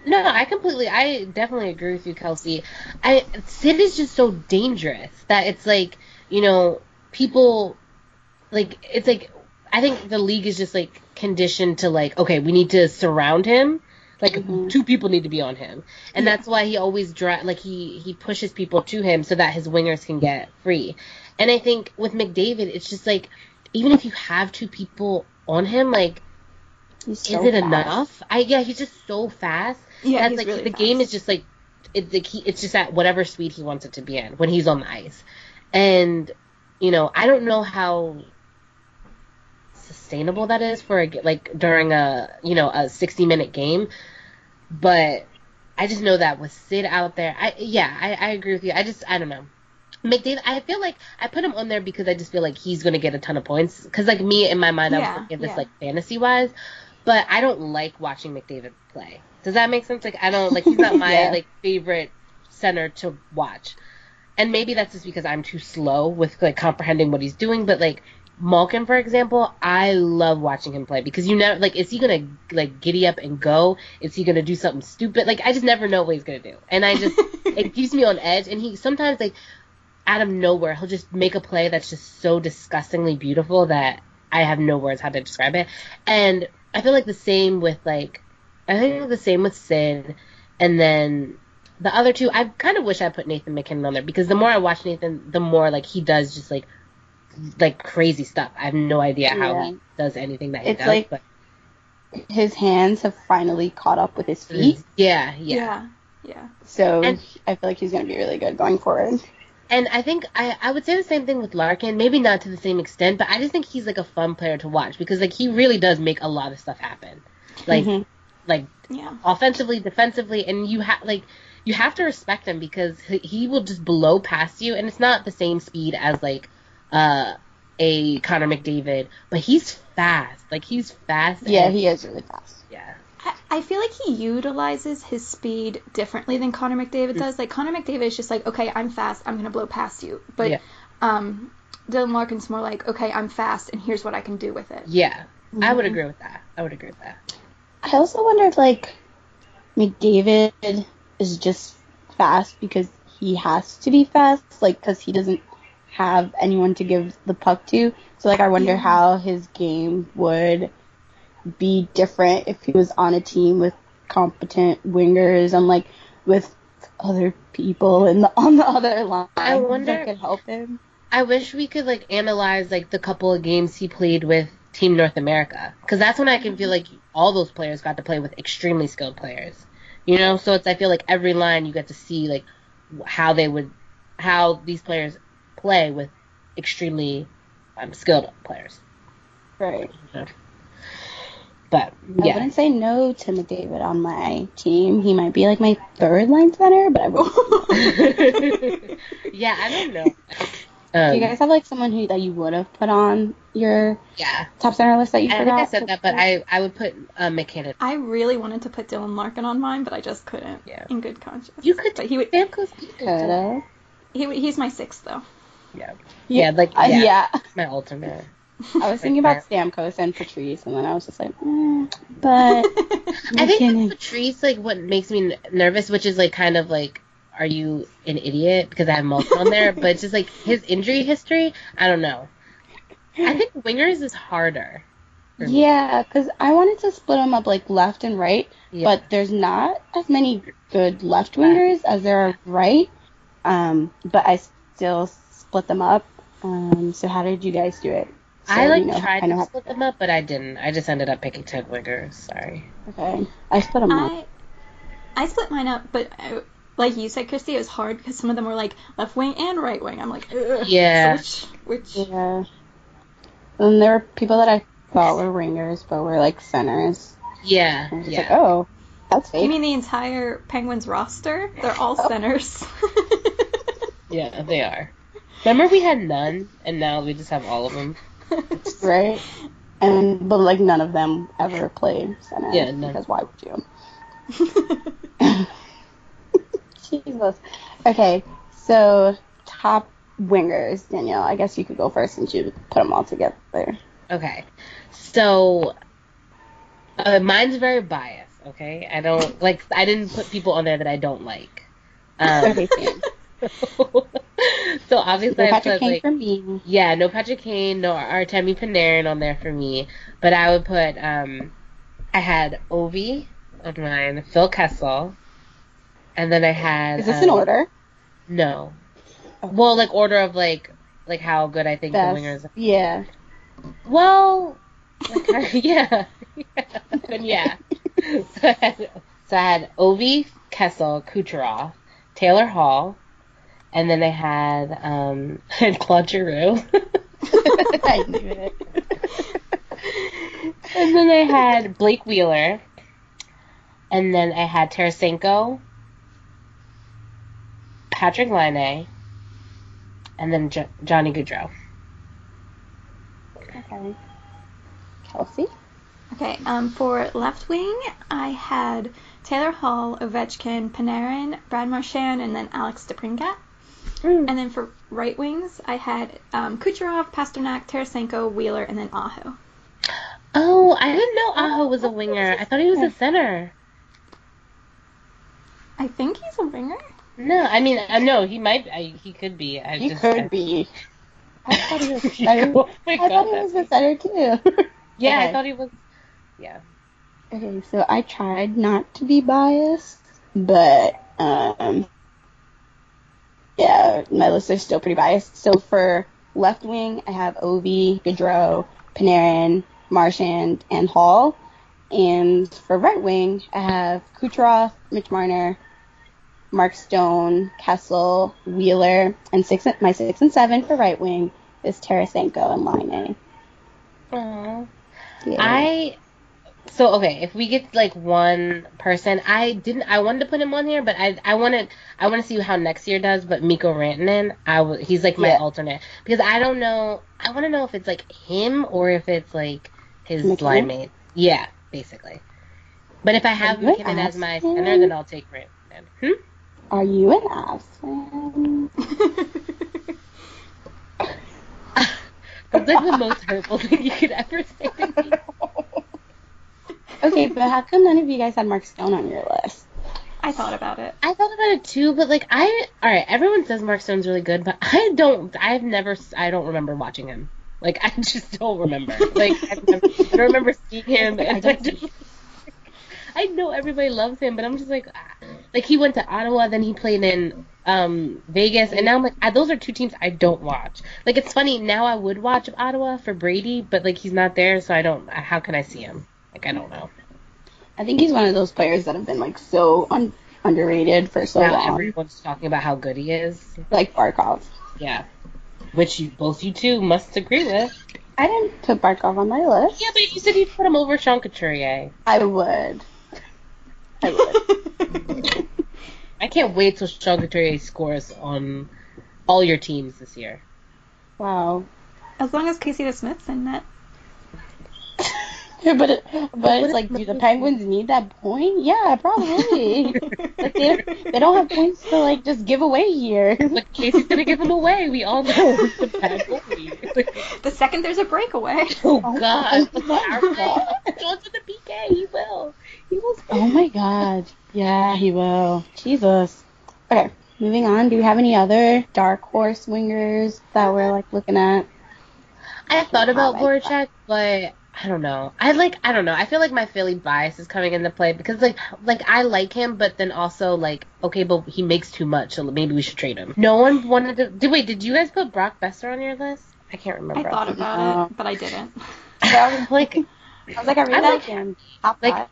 [SPEAKER 3] No, I completely, I definitely agree with you, Kelsey. I Sid is just so dangerous that it's like, you know, people, like, it's like, I think the league is just like conditioned to like, okay, we need to surround him. Like
[SPEAKER 2] Mhm.
[SPEAKER 3] two people need to be on him, and
[SPEAKER 1] Yeah.
[SPEAKER 3] that's why he always dri like he he pushes people to him so that his wingers can get free. And I think with McDavid, it's just like even if you have two people on him, like
[SPEAKER 2] He's
[SPEAKER 3] is it
[SPEAKER 2] fast.
[SPEAKER 3] enough? I yeah, he's just so fast.
[SPEAKER 1] Yeah,
[SPEAKER 3] That's like
[SPEAKER 1] really
[SPEAKER 3] the game is just like it's like he, it's just at whatever speed he wants it to be in when he's on the ice. And you know, I don't know how sustainable that is for a, like during a you know a 60 minute game, but I just know that with Sid out there, I yeah, I, I agree with you. I just I don't know. McDavid, I feel like I put him on there because I just feel like he's gonna get a ton of points. Because like me in my mind, I was
[SPEAKER 1] Yeah,
[SPEAKER 3] looking at this
[SPEAKER 1] yeah.
[SPEAKER 3] like fantasy wise, but I don't like watching McDavid play. Does that make sense? Like I don't like he's not [LAUGHS] my
[SPEAKER 2] Yeah.
[SPEAKER 3] like favorite center to watch, and maybe that's just because I'm too slow with like comprehending what he's doing. But like Malkin, for example, I love watching him play because you never like is he gonna like giddy up and go? Is he gonna do something stupid? Like I just never know what he's gonna do, and I just [LAUGHS] it keeps me on edge. And he sometimes like out of nowhere he'll just make a play that's just so disgustingly beautiful that I have no words how to describe it. And I feel like the same with like I think the same with Sid, and then the other two. I kind of wish I put Nathan MacKinnon on there because the more I watch Nathan, the more like he does just like like crazy stuff. I have no idea how
[SPEAKER 2] Yeah.
[SPEAKER 3] he does anything that he
[SPEAKER 2] It's
[SPEAKER 3] does.
[SPEAKER 2] like-
[SPEAKER 3] but
[SPEAKER 2] His hands have finally caught up with his feet,
[SPEAKER 3] yeah, yeah,
[SPEAKER 1] Yeah. Yeah.
[SPEAKER 2] so
[SPEAKER 3] And-
[SPEAKER 2] I feel like he's gonna be really good going forward.
[SPEAKER 3] And I think I, I would say the same thing with Larkin. Maybe not to the same extent, but I just think he's like a fun player to watch because like he really does make a lot of stuff happen. Like
[SPEAKER 2] Mhm.
[SPEAKER 3] like
[SPEAKER 1] Yeah.
[SPEAKER 3] offensively, defensively, and you have like you have to respect him because he, he will just blow past you, and it's not the same speed as like uh a Connor McDavid, but he's fast. Like he's fast.
[SPEAKER 2] Yeah,
[SPEAKER 3] and-
[SPEAKER 2] he is really fast.
[SPEAKER 3] yeah.
[SPEAKER 1] I, I feel like he utilizes his speed differently than Connor McDavid does. Like Connor McDavid is just like, okay, I'm fast, I'm gonna blow past you. But
[SPEAKER 3] Yeah.
[SPEAKER 1] um, Dylan Larkin's more like, okay, I'm fast, and here's what I can do with it.
[SPEAKER 3] Yeah, I would
[SPEAKER 2] Mhm.
[SPEAKER 3] agree with that. I would agree with that.
[SPEAKER 2] I also wonder if like McDavid is just fast because he has to be fast, like because he doesn't have anyone to give the puck to. So like I wonder
[SPEAKER 1] Yeah.
[SPEAKER 2] how his game would be different if he was on a team with competent wingers and like with other people in the on the other line
[SPEAKER 3] I wonder- if
[SPEAKER 2] that could help him.
[SPEAKER 3] I wish we could like analyze like the couple of games he played with Team North America because that's when I can feel like all those players got to play with extremely skilled players. You know, so it's I feel like every line you get to see like how they would how these players play with extremely um, skilled players.
[SPEAKER 2] Right.
[SPEAKER 3] But
[SPEAKER 2] I wouldn't say no to McDavid on my team. He might be like my third line center, but I wouldn't. [LAUGHS]
[SPEAKER 3] yeah, I don't know. Um,
[SPEAKER 2] Do you guys have like someone who that you would have put on your
[SPEAKER 3] yeah,
[SPEAKER 2] top center list that you
[SPEAKER 3] I think
[SPEAKER 2] forgot?
[SPEAKER 3] I said that, but? I I would put uh, MacKinnon.
[SPEAKER 1] I really wanted to put Dylan Larkin on mine, but I just couldn't.
[SPEAKER 3] Yeah.
[SPEAKER 1] In good conscience.
[SPEAKER 3] You could
[SPEAKER 1] But he would.
[SPEAKER 3] Stamkos.
[SPEAKER 2] coulda.
[SPEAKER 1] He, he's my sixth though.
[SPEAKER 3] Yeah, yeah, like
[SPEAKER 2] Uh,
[SPEAKER 3] yeah,
[SPEAKER 2] yeah.
[SPEAKER 3] my alternate. [LAUGHS]
[SPEAKER 2] I was thinking about Stamkos and Patrice, and then I was just like, mm, but [LAUGHS]
[SPEAKER 3] I think MacKinnon. Patrice, like, what makes me n- nervous, which is like kind of like, are you an idiot? Because I have Malkin on there, but it's just like his injury history. I don't know. I think wingers is harder.
[SPEAKER 2] yeah, because I wanted to split them up like left and right,
[SPEAKER 3] Yeah.
[SPEAKER 2] but there's not as many good left wingers as there are right. Um, but I still split them up. Um, so how did you guys do it? So
[SPEAKER 3] I like
[SPEAKER 2] we know-
[SPEAKER 3] tried
[SPEAKER 2] I know
[SPEAKER 3] to
[SPEAKER 2] how-
[SPEAKER 3] split them up, but I didn't. I just ended up picking ten wingers. Sorry.
[SPEAKER 2] Okay, I split them up.
[SPEAKER 1] I I split mine up, but I, like you said, Christy, it was hard because some of them were like left wing and right wing. I'm like, Ugh.
[SPEAKER 3] Yeah.
[SPEAKER 1] So which, which
[SPEAKER 2] Yeah. And there were people that I thought were ringers, but were like centers.
[SPEAKER 3] Yeah.
[SPEAKER 2] I was just
[SPEAKER 3] Yeah.
[SPEAKER 2] like, oh, that's
[SPEAKER 1] you
[SPEAKER 2] fake.
[SPEAKER 1] mean the entire Penguins roster? They're all
[SPEAKER 2] Oh.
[SPEAKER 1] centers. [LAUGHS]
[SPEAKER 3] Yeah, they are. Remember we had none, and now we just have all of them. [LAUGHS]
[SPEAKER 2] right? And but like none of them ever played center.
[SPEAKER 3] Yeah, none.
[SPEAKER 2] Because why would you? [LAUGHS] Jesus. Okay, so top wingers, Danielle. I guess you could go first since you put them all together.
[SPEAKER 3] Okay. So uh, mine's very biased, okay? I don't like I didn't put people on there that I don't like. Um,
[SPEAKER 2] Okay, [LAUGHS] [LAUGHS]
[SPEAKER 3] so obviously
[SPEAKER 2] No
[SPEAKER 3] I
[SPEAKER 2] Patrick
[SPEAKER 3] put
[SPEAKER 2] Kane
[SPEAKER 3] like
[SPEAKER 2] for me.
[SPEAKER 3] yeah, no Patrick Kane, no Artemi Panarin on there for me, but I would put um I had Ovi on mine, Phil Kessel, and then I had
[SPEAKER 2] Is this in
[SPEAKER 3] um,
[SPEAKER 2] order?
[SPEAKER 3] No.
[SPEAKER 2] Oh.
[SPEAKER 3] Well, like order of like like how good I think
[SPEAKER 2] Best.
[SPEAKER 3] the wingers
[SPEAKER 2] Yeah.
[SPEAKER 3] well, like, [LAUGHS] yeah, [LAUGHS] yeah, then yeah. So I, had, so I had Ovi, Kessel, Kucherov, Taylor Hall, and then I had um [LAUGHS] and Claude Giroux. [LAUGHS]
[SPEAKER 2] I knew it. [LAUGHS]
[SPEAKER 3] and then I had Blake Wheeler, and then I had Tarasenko, Patrick Laine, and then jo- Johnny Gaudreau.
[SPEAKER 2] Okay. Kelsey?
[SPEAKER 1] okay, um, for left wing, I had Taylor Hall, Ovechkin, Panarin, Brad Marchand, and then Alex DeBrincat.
[SPEAKER 3] Mm.
[SPEAKER 1] And then for right wings, I had um, Kucherov, Pastrnak, Tarasenko, Wheeler, and then Aho.
[SPEAKER 3] Oh, I didn't know Aho was a winger. I thought he was a center.
[SPEAKER 1] I think he's a winger.
[SPEAKER 3] No, I mean, uh, no, he might. I, he could be. I
[SPEAKER 2] He
[SPEAKER 3] just,
[SPEAKER 2] could
[SPEAKER 3] I,
[SPEAKER 2] be. [LAUGHS] I thought he was [LAUGHS] a center.
[SPEAKER 3] oh
[SPEAKER 2] I
[SPEAKER 3] God,
[SPEAKER 2] thought he was a center too. [LAUGHS]
[SPEAKER 3] Yeah, I thought he was. Yeah.
[SPEAKER 2] Okay, so I tried not to be biased, but um, yeah, my list is still pretty biased. So for left wing, I have Ovi, Gaudreau, Panarin, Marchand, and Hall. And for right wing, I have Kucherov, Mitch Marner, Mark Stone, Kessel, Wheeler, and six. My six and seven for right wing is Tarasenko and Laine
[SPEAKER 3] Aww.
[SPEAKER 2] Yeah.
[SPEAKER 3] I so okay, if we get like one person, I didn't I wanted to put him on here, but I I wanted I want to see how next year does, but Mikko Rantanen, I w- he's like my
[SPEAKER 2] Yeah.
[SPEAKER 3] alternate because I don't know, I want to know if it's like him or if it's like his
[SPEAKER 2] MacKinnon?
[SPEAKER 3] line mate. Yeah, basically. But if I have
[SPEAKER 2] an
[SPEAKER 3] as my center, then I'll take Rantanen. Hmm?
[SPEAKER 2] Are you an fan? [LAUGHS]
[SPEAKER 3] That's like the most hurtful thing you could ever say to me. [LAUGHS]
[SPEAKER 2] Okay, but how come none of you guys had Mark Stone on your list?
[SPEAKER 1] I thought about it.
[SPEAKER 3] I thought about it too, but like I, all right, everyone says Mark Stone's really good, but I don't. I've never. I don't remember watching him. Like I just don't remember. Like I've never, I don't remember seeing him. [LAUGHS]
[SPEAKER 2] I
[SPEAKER 3] I, just, I know everybody loves him, but I'm just like, like he went to Ottawa, then he played in um Vegas, and now I'm like, those are two teams I don't watch. Like it's funny now, I would watch Ottawa for Brady, but like he's not there, so I don't. How can I see him? Like I don't know.
[SPEAKER 2] I think he's one of those players that have been like so un- underrated for so
[SPEAKER 3] now
[SPEAKER 2] long,
[SPEAKER 3] everyone's talking about how good he is.
[SPEAKER 2] like Barkov.
[SPEAKER 3] Yeah. Which you both you two must agree with.
[SPEAKER 2] I didn't put Barkov on my list.
[SPEAKER 3] Yeah, but you said you'd put him over Sean Couturier.
[SPEAKER 2] I would. I would. [LAUGHS]
[SPEAKER 3] I can't wait till Sean Couturier scores on all your teams this year.
[SPEAKER 2] wow.
[SPEAKER 1] As long as Casey DeSmith's in net. [LAUGHS]
[SPEAKER 2] but it, but it's like, do the Penguins need that point? Yeah, probably. [LAUGHS] like they, they don't have points to like just give away here.
[SPEAKER 3] But Casey's gonna give them away. We all know it's a. [LAUGHS]
[SPEAKER 1] The second there's a breakaway.
[SPEAKER 3] oh
[SPEAKER 2] Oh,
[SPEAKER 3] God!
[SPEAKER 2] my God.
[SPEAKER 3] John's in the PK. He will. He will.
[SPEAKER 2] Oh my god. Yeah, he will. Jesus. Okay, moving on. Do you have any other dark horse wingers that we're like looking at?
[SPEAKER 3] I thought about
[SPEAKER 2] I
[SPEAKER 3] Voracek, but I don't know. I like I don't know. I feel like my Philly bias is coming into play because like like I like him, but then also like okay, but he makes too much, so maybe we should trade him. No one wanted to. Did wait? Did you guys put Brock Boeser on your list? I can't remember.
[SPEAKER 1] I thought about
[SPEAKER 2] No.
[SPEAKER 1] it, uh, but I didn't. [LAUGHS]
[SPEAKER 3] like
[SPEAKER 2] I was like, I really
[SPEAKER 3] I
[SPEAKER 2] like
[SPEAKER 3] like-
[SPEAKER 2] him. Top
[SPEAKER 3] like-
[SPEAKER 2] five.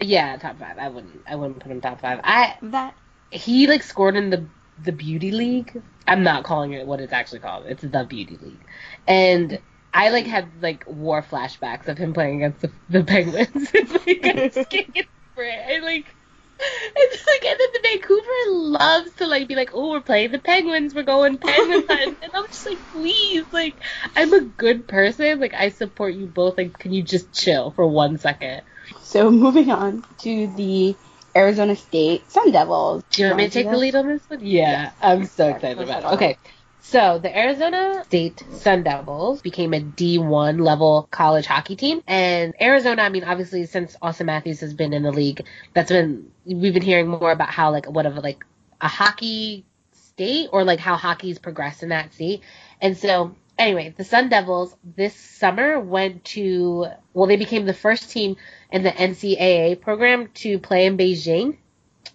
[SPEAKER 3] yeah, top five. I wouldn't. I wouldn't put him top five. I
[SPEAKER 1] That
[SPEAKER 3] he like scored in the the beauty league. I'm not calling it what it's actually called. It's the beauty league, and I like had like war flashbacks of him playing against the, the Penguins. [LAUGHS] like, I just can't get over it. I like. It's like, and then the Vancouver loves to like be like, oh, we're playing the Penguins, we're going Penguins, [LAUGHS] hunt." and I'm just like, please, like, I'm a good person, like, I support you both, like, can you just chill for one second?
[SPEAKER 2] So moving on to the Arizona State Sun Devils.
[SPEAKER 3] Do you want me to take the lead on this one? Yeah, I'm so excited about it. Okay. So the Arizona State Sun Devils became a D1 level college hockey team, and Arizona. I mean, obviously, since Auston Matthews has been in the league, that's been we've been hearing more about how like what of like a hockey state or like how hockey's progressed in that state. And so, anyway, the Sun Devils this summer went to well, they became the first team in the NCAA program to play in Beijing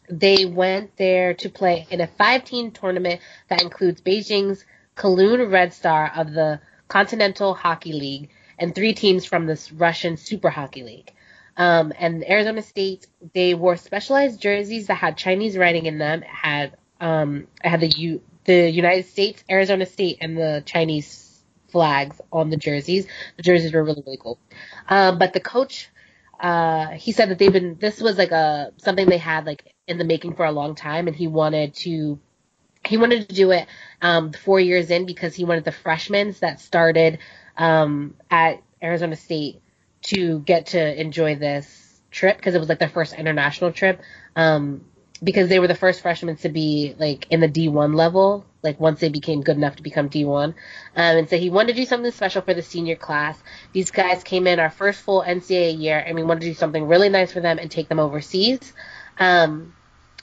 [SPEAKER 3] they went there to play in a five-team tournament that includes Beijing's Kunlun Red Star of the Continental Hockey League and three teams from the Russian Super Hockey League. Um, and Arizona State, they wore specialized jerseys that had Chinese writing in them. It had um, it had the U, the United States, Arizona State, and the Chinese flags on the jerseys. The jerseys were really really cool. Um, but the coach uh, he said that they've been this was like a something they had like in the making for a long time and he wanted to he wanted to do it um, four years in because he wanted the freshmen that started um, at Arizona State to get to enjoy this trip because it was like their first international trip um, because they were the first freshmen to be like in the D1 level, like once they became good enough to become D1. Um, and so he wanted to do something special for the senior class. These guys came in our first full NCAA year, and we wanted to do something really nice for them and take them overseas. Um,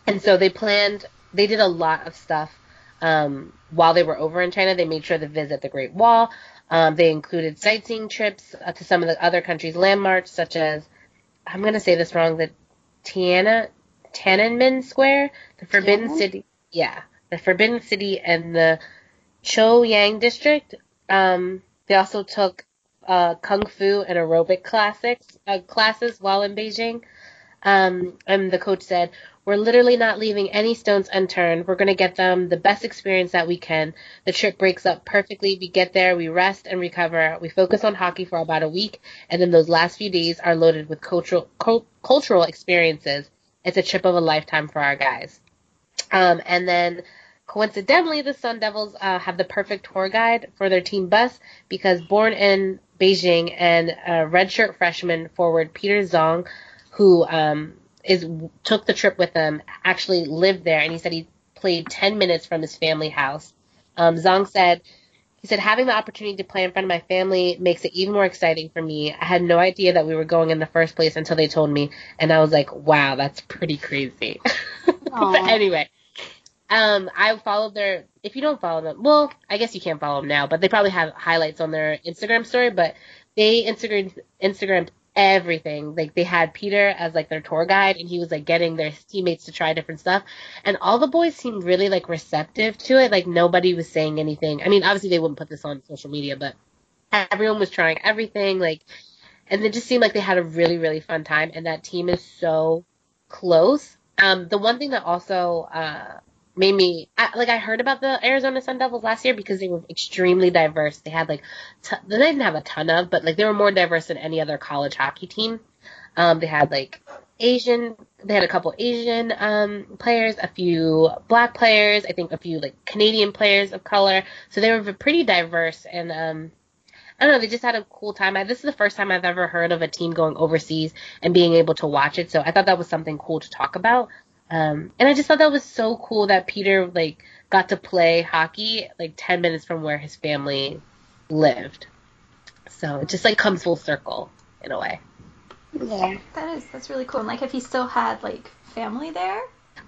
[SPEAKER 3] and so they planned, they did a lot of stuff um, while they were over in China. They made sure to visit the Great Wall. Um, they included sightseeing trips uh, to some of the other countries' landmarks, such as, I'm going to say this wrong, the Tiana, Tiananmen Square, the Forbidden? City, yeah, the Forbidden City and the Chaoyang District. Um, they also took uh, kung fu and aerobic classics uh, classes while in Beijing. Um, and the coach said, "We're literally not leaving any stones unturned. We're going to get them the best experience that we can. The trip breaks up perfectly. We get there, we rest and recover. We focus on hockey for about a week, and then those last few days are loaded with cultural cul- cultural experiences. It's a trip of a lifetime for our guys." Um, and then coincidentally, the Sun Devils uh, have the perfect tour guide for their team bus because born in Beijing and a redshirt freshman forward Peter Zong, who um, is took the trip with them, actually lived there, and he said he played 10 minutes from his family house. Um, Zong said. He said, having the opportunity to play in front of my family makes it even more exciting for me. I had no idea that we were going in the first place until they told me. And I was like, wow, that's pretty crazy. [LAUGHS] but anyway, um, I followed their. If you don't follow them, well, I guess you can't follow them now, but they probably have highlights on their Instagram story. But they Instagram Instagrammed everything. Like they had Peter as like their tour guide, and he was like getting their teammates to try different stuff. And all the boys seemed really like receptive to it. Like nobody was saying anything. I mean, obviously they wouldn't put this on social media, but everyone was trying everything. Like, and it just seemed like they had a really really fun time. And that team is so close. Um, the one thing that also uh, made me I, like I heard about the Arizona Sun Devils last year because they were extremely diverse. They had like t- they didn't have a ton of, but like they were more diverse than any other college hockey team. Um, they had like Asian, they had a couple Asian um, players, a few black players, I think a few like Canadian players of color. So they were pretty diverse and um, I don't know, they just had a cool time. I, this is the first time I've ever heard of a team going overseas and being able to watch it. So I thought that was something cool to talk about. Um, and I just thought that was so cool that Peter like got to play hockey like 10 minutes from where his family lived. So it just like comes full circle in a way.
[SPEAKER 2] Yeah.
[SPEAKER 1] That is that's really cool. And like if he still had like family there.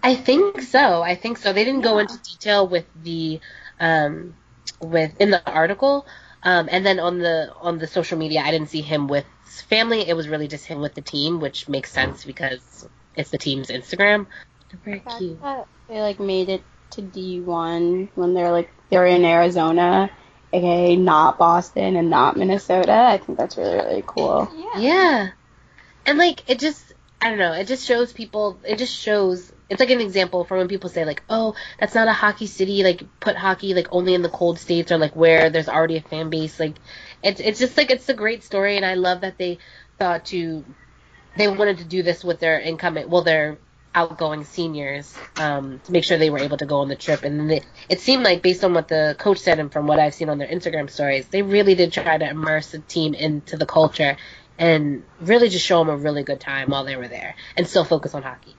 [SPEAKER 3] I think so. I think so. They didn't go into detail with the um with in the article. Um and then on the on the social media I didn't see him with family. It was really just him with the team, which makes sense because it's the team's Instagram. Very
[SPEAKER 2] fact
[SPEAKER 3] cute.
[SPEAKER 2] that they like made it to D1 when they're like they're in Arizona, aka not Boston and not Minnesota. I think that's really really cool.
[SPEAKER 1] Yeah.
[SPEAKER 3] Yeah. And like it just I don't know, it just shows people it just shows it's like an example for when people say like, "Oh, that's not a hockey city, like put hockey like only in the cold states or like where there's already a fan base." Like it's it's just like it's a great story and I love that they thought to they wanted to do this with their incoming well their outgoing seniors um, to make sure they were able to go on the trip and they, it seemed like based on what the coach said and from what I've seen on their Instagram stories they really did try to immerse the team into the culture and really just show them a really good time while they were there and still focus on hockey.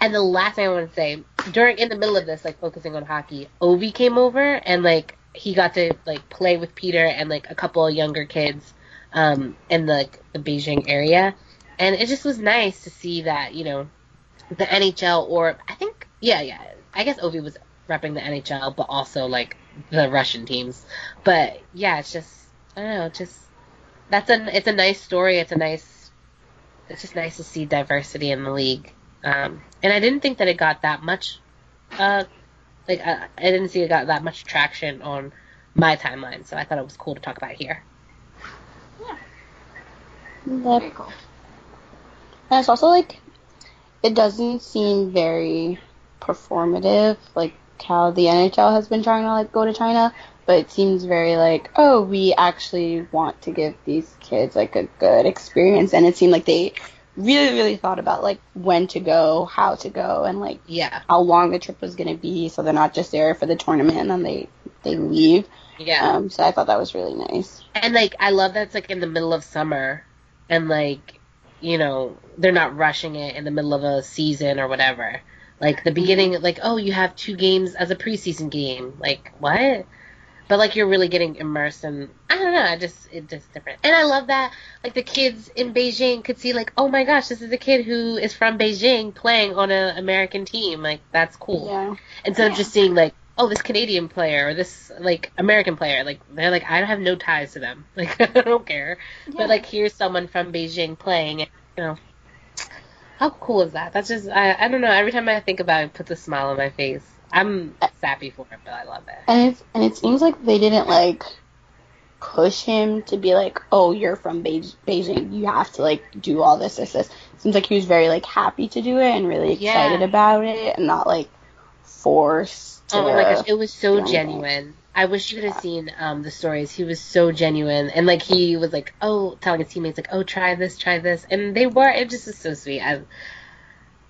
[SPEAKER 3] And the last thing I want to say, during in the middle of this, like focusing on hockey, Ovi came over and like he got to like play with Peter and like a couple of younger kids um, in the the Beijing area, and it just was nice to see that you know the NHL or I think yeah yeah I guess Ovi was repping the NHL but also like the Russian teams, but yeah it's just I don't know just that's a it's a nice story. It's a nice it's just nice to see diversity in the league. Um, and I didn't think that it got that much uh like I, I didn't see it got that much traction on my timeline, so I thought it was cool to talk about here.
[SPEAKER 2] Yep.
[SPEAKER 1] Very cool.
[SPEAKER 2] It's also like it doesn't seem very performative, like how the NHL has been trying to like go to China, but it seems very like, oh, we actually want to give these kids like a good experience and it seemed like they really, really thought about like when to go, how to go and like
[SPEAKER 3] Yeah.
[SPEAKER 2] how long the trip was gonna be so they're not just there for the tournament and then they they leave.
[SPEAKER 3] Yeah.
[SPEAKER 2] Um so I thought that was really nice.
[SPEAKER 3] And like I love that it's like in the middle of summer and like you know, they're not rushing it in the middle of a season or whatever. Like the beginning, like oh, you have two games as a preseason game. Like what? But like you're really getting immersed in I don't know, I just it's just different. And I love that like the kids in Beijing could see like, oh my gosh, this is a kid who is from Beijing playing on an American team. Like that's cool.
[SPEAKER 2] Yeah.
[SPEAKER 3] Instead of just seeing like, oh, this Canadian player or this like American player, like they're like I have no ties to them. [LAUGHS] Like I don't care.
[SPEAKER 1] Yeah.
[SPEAKER 3] But like here's someone from Beijing playing, you know. How cool is that? That's just I I don't know. Every time I think about it, it puts a smile on my face. I'm sappy for it, but I love it.
[SPEAKER 2] And it's and it seems like they didn't like push him to be like, oh, you're from Beij- Beijing, you have to like do all this, this, this. Seems like he was very like happy to do it and really
[SPEAKER 3] Yeah.
[SPEAKER 2] excited about it, and not like forced.
[SPEAKER 3] Oh my gosh, it was so genuine. I wish you could have seen um, the stories. He was so genuine, and like he was like, oh, telling his teammates like, oh, try this, try this, and they were. It just was so sweet. I,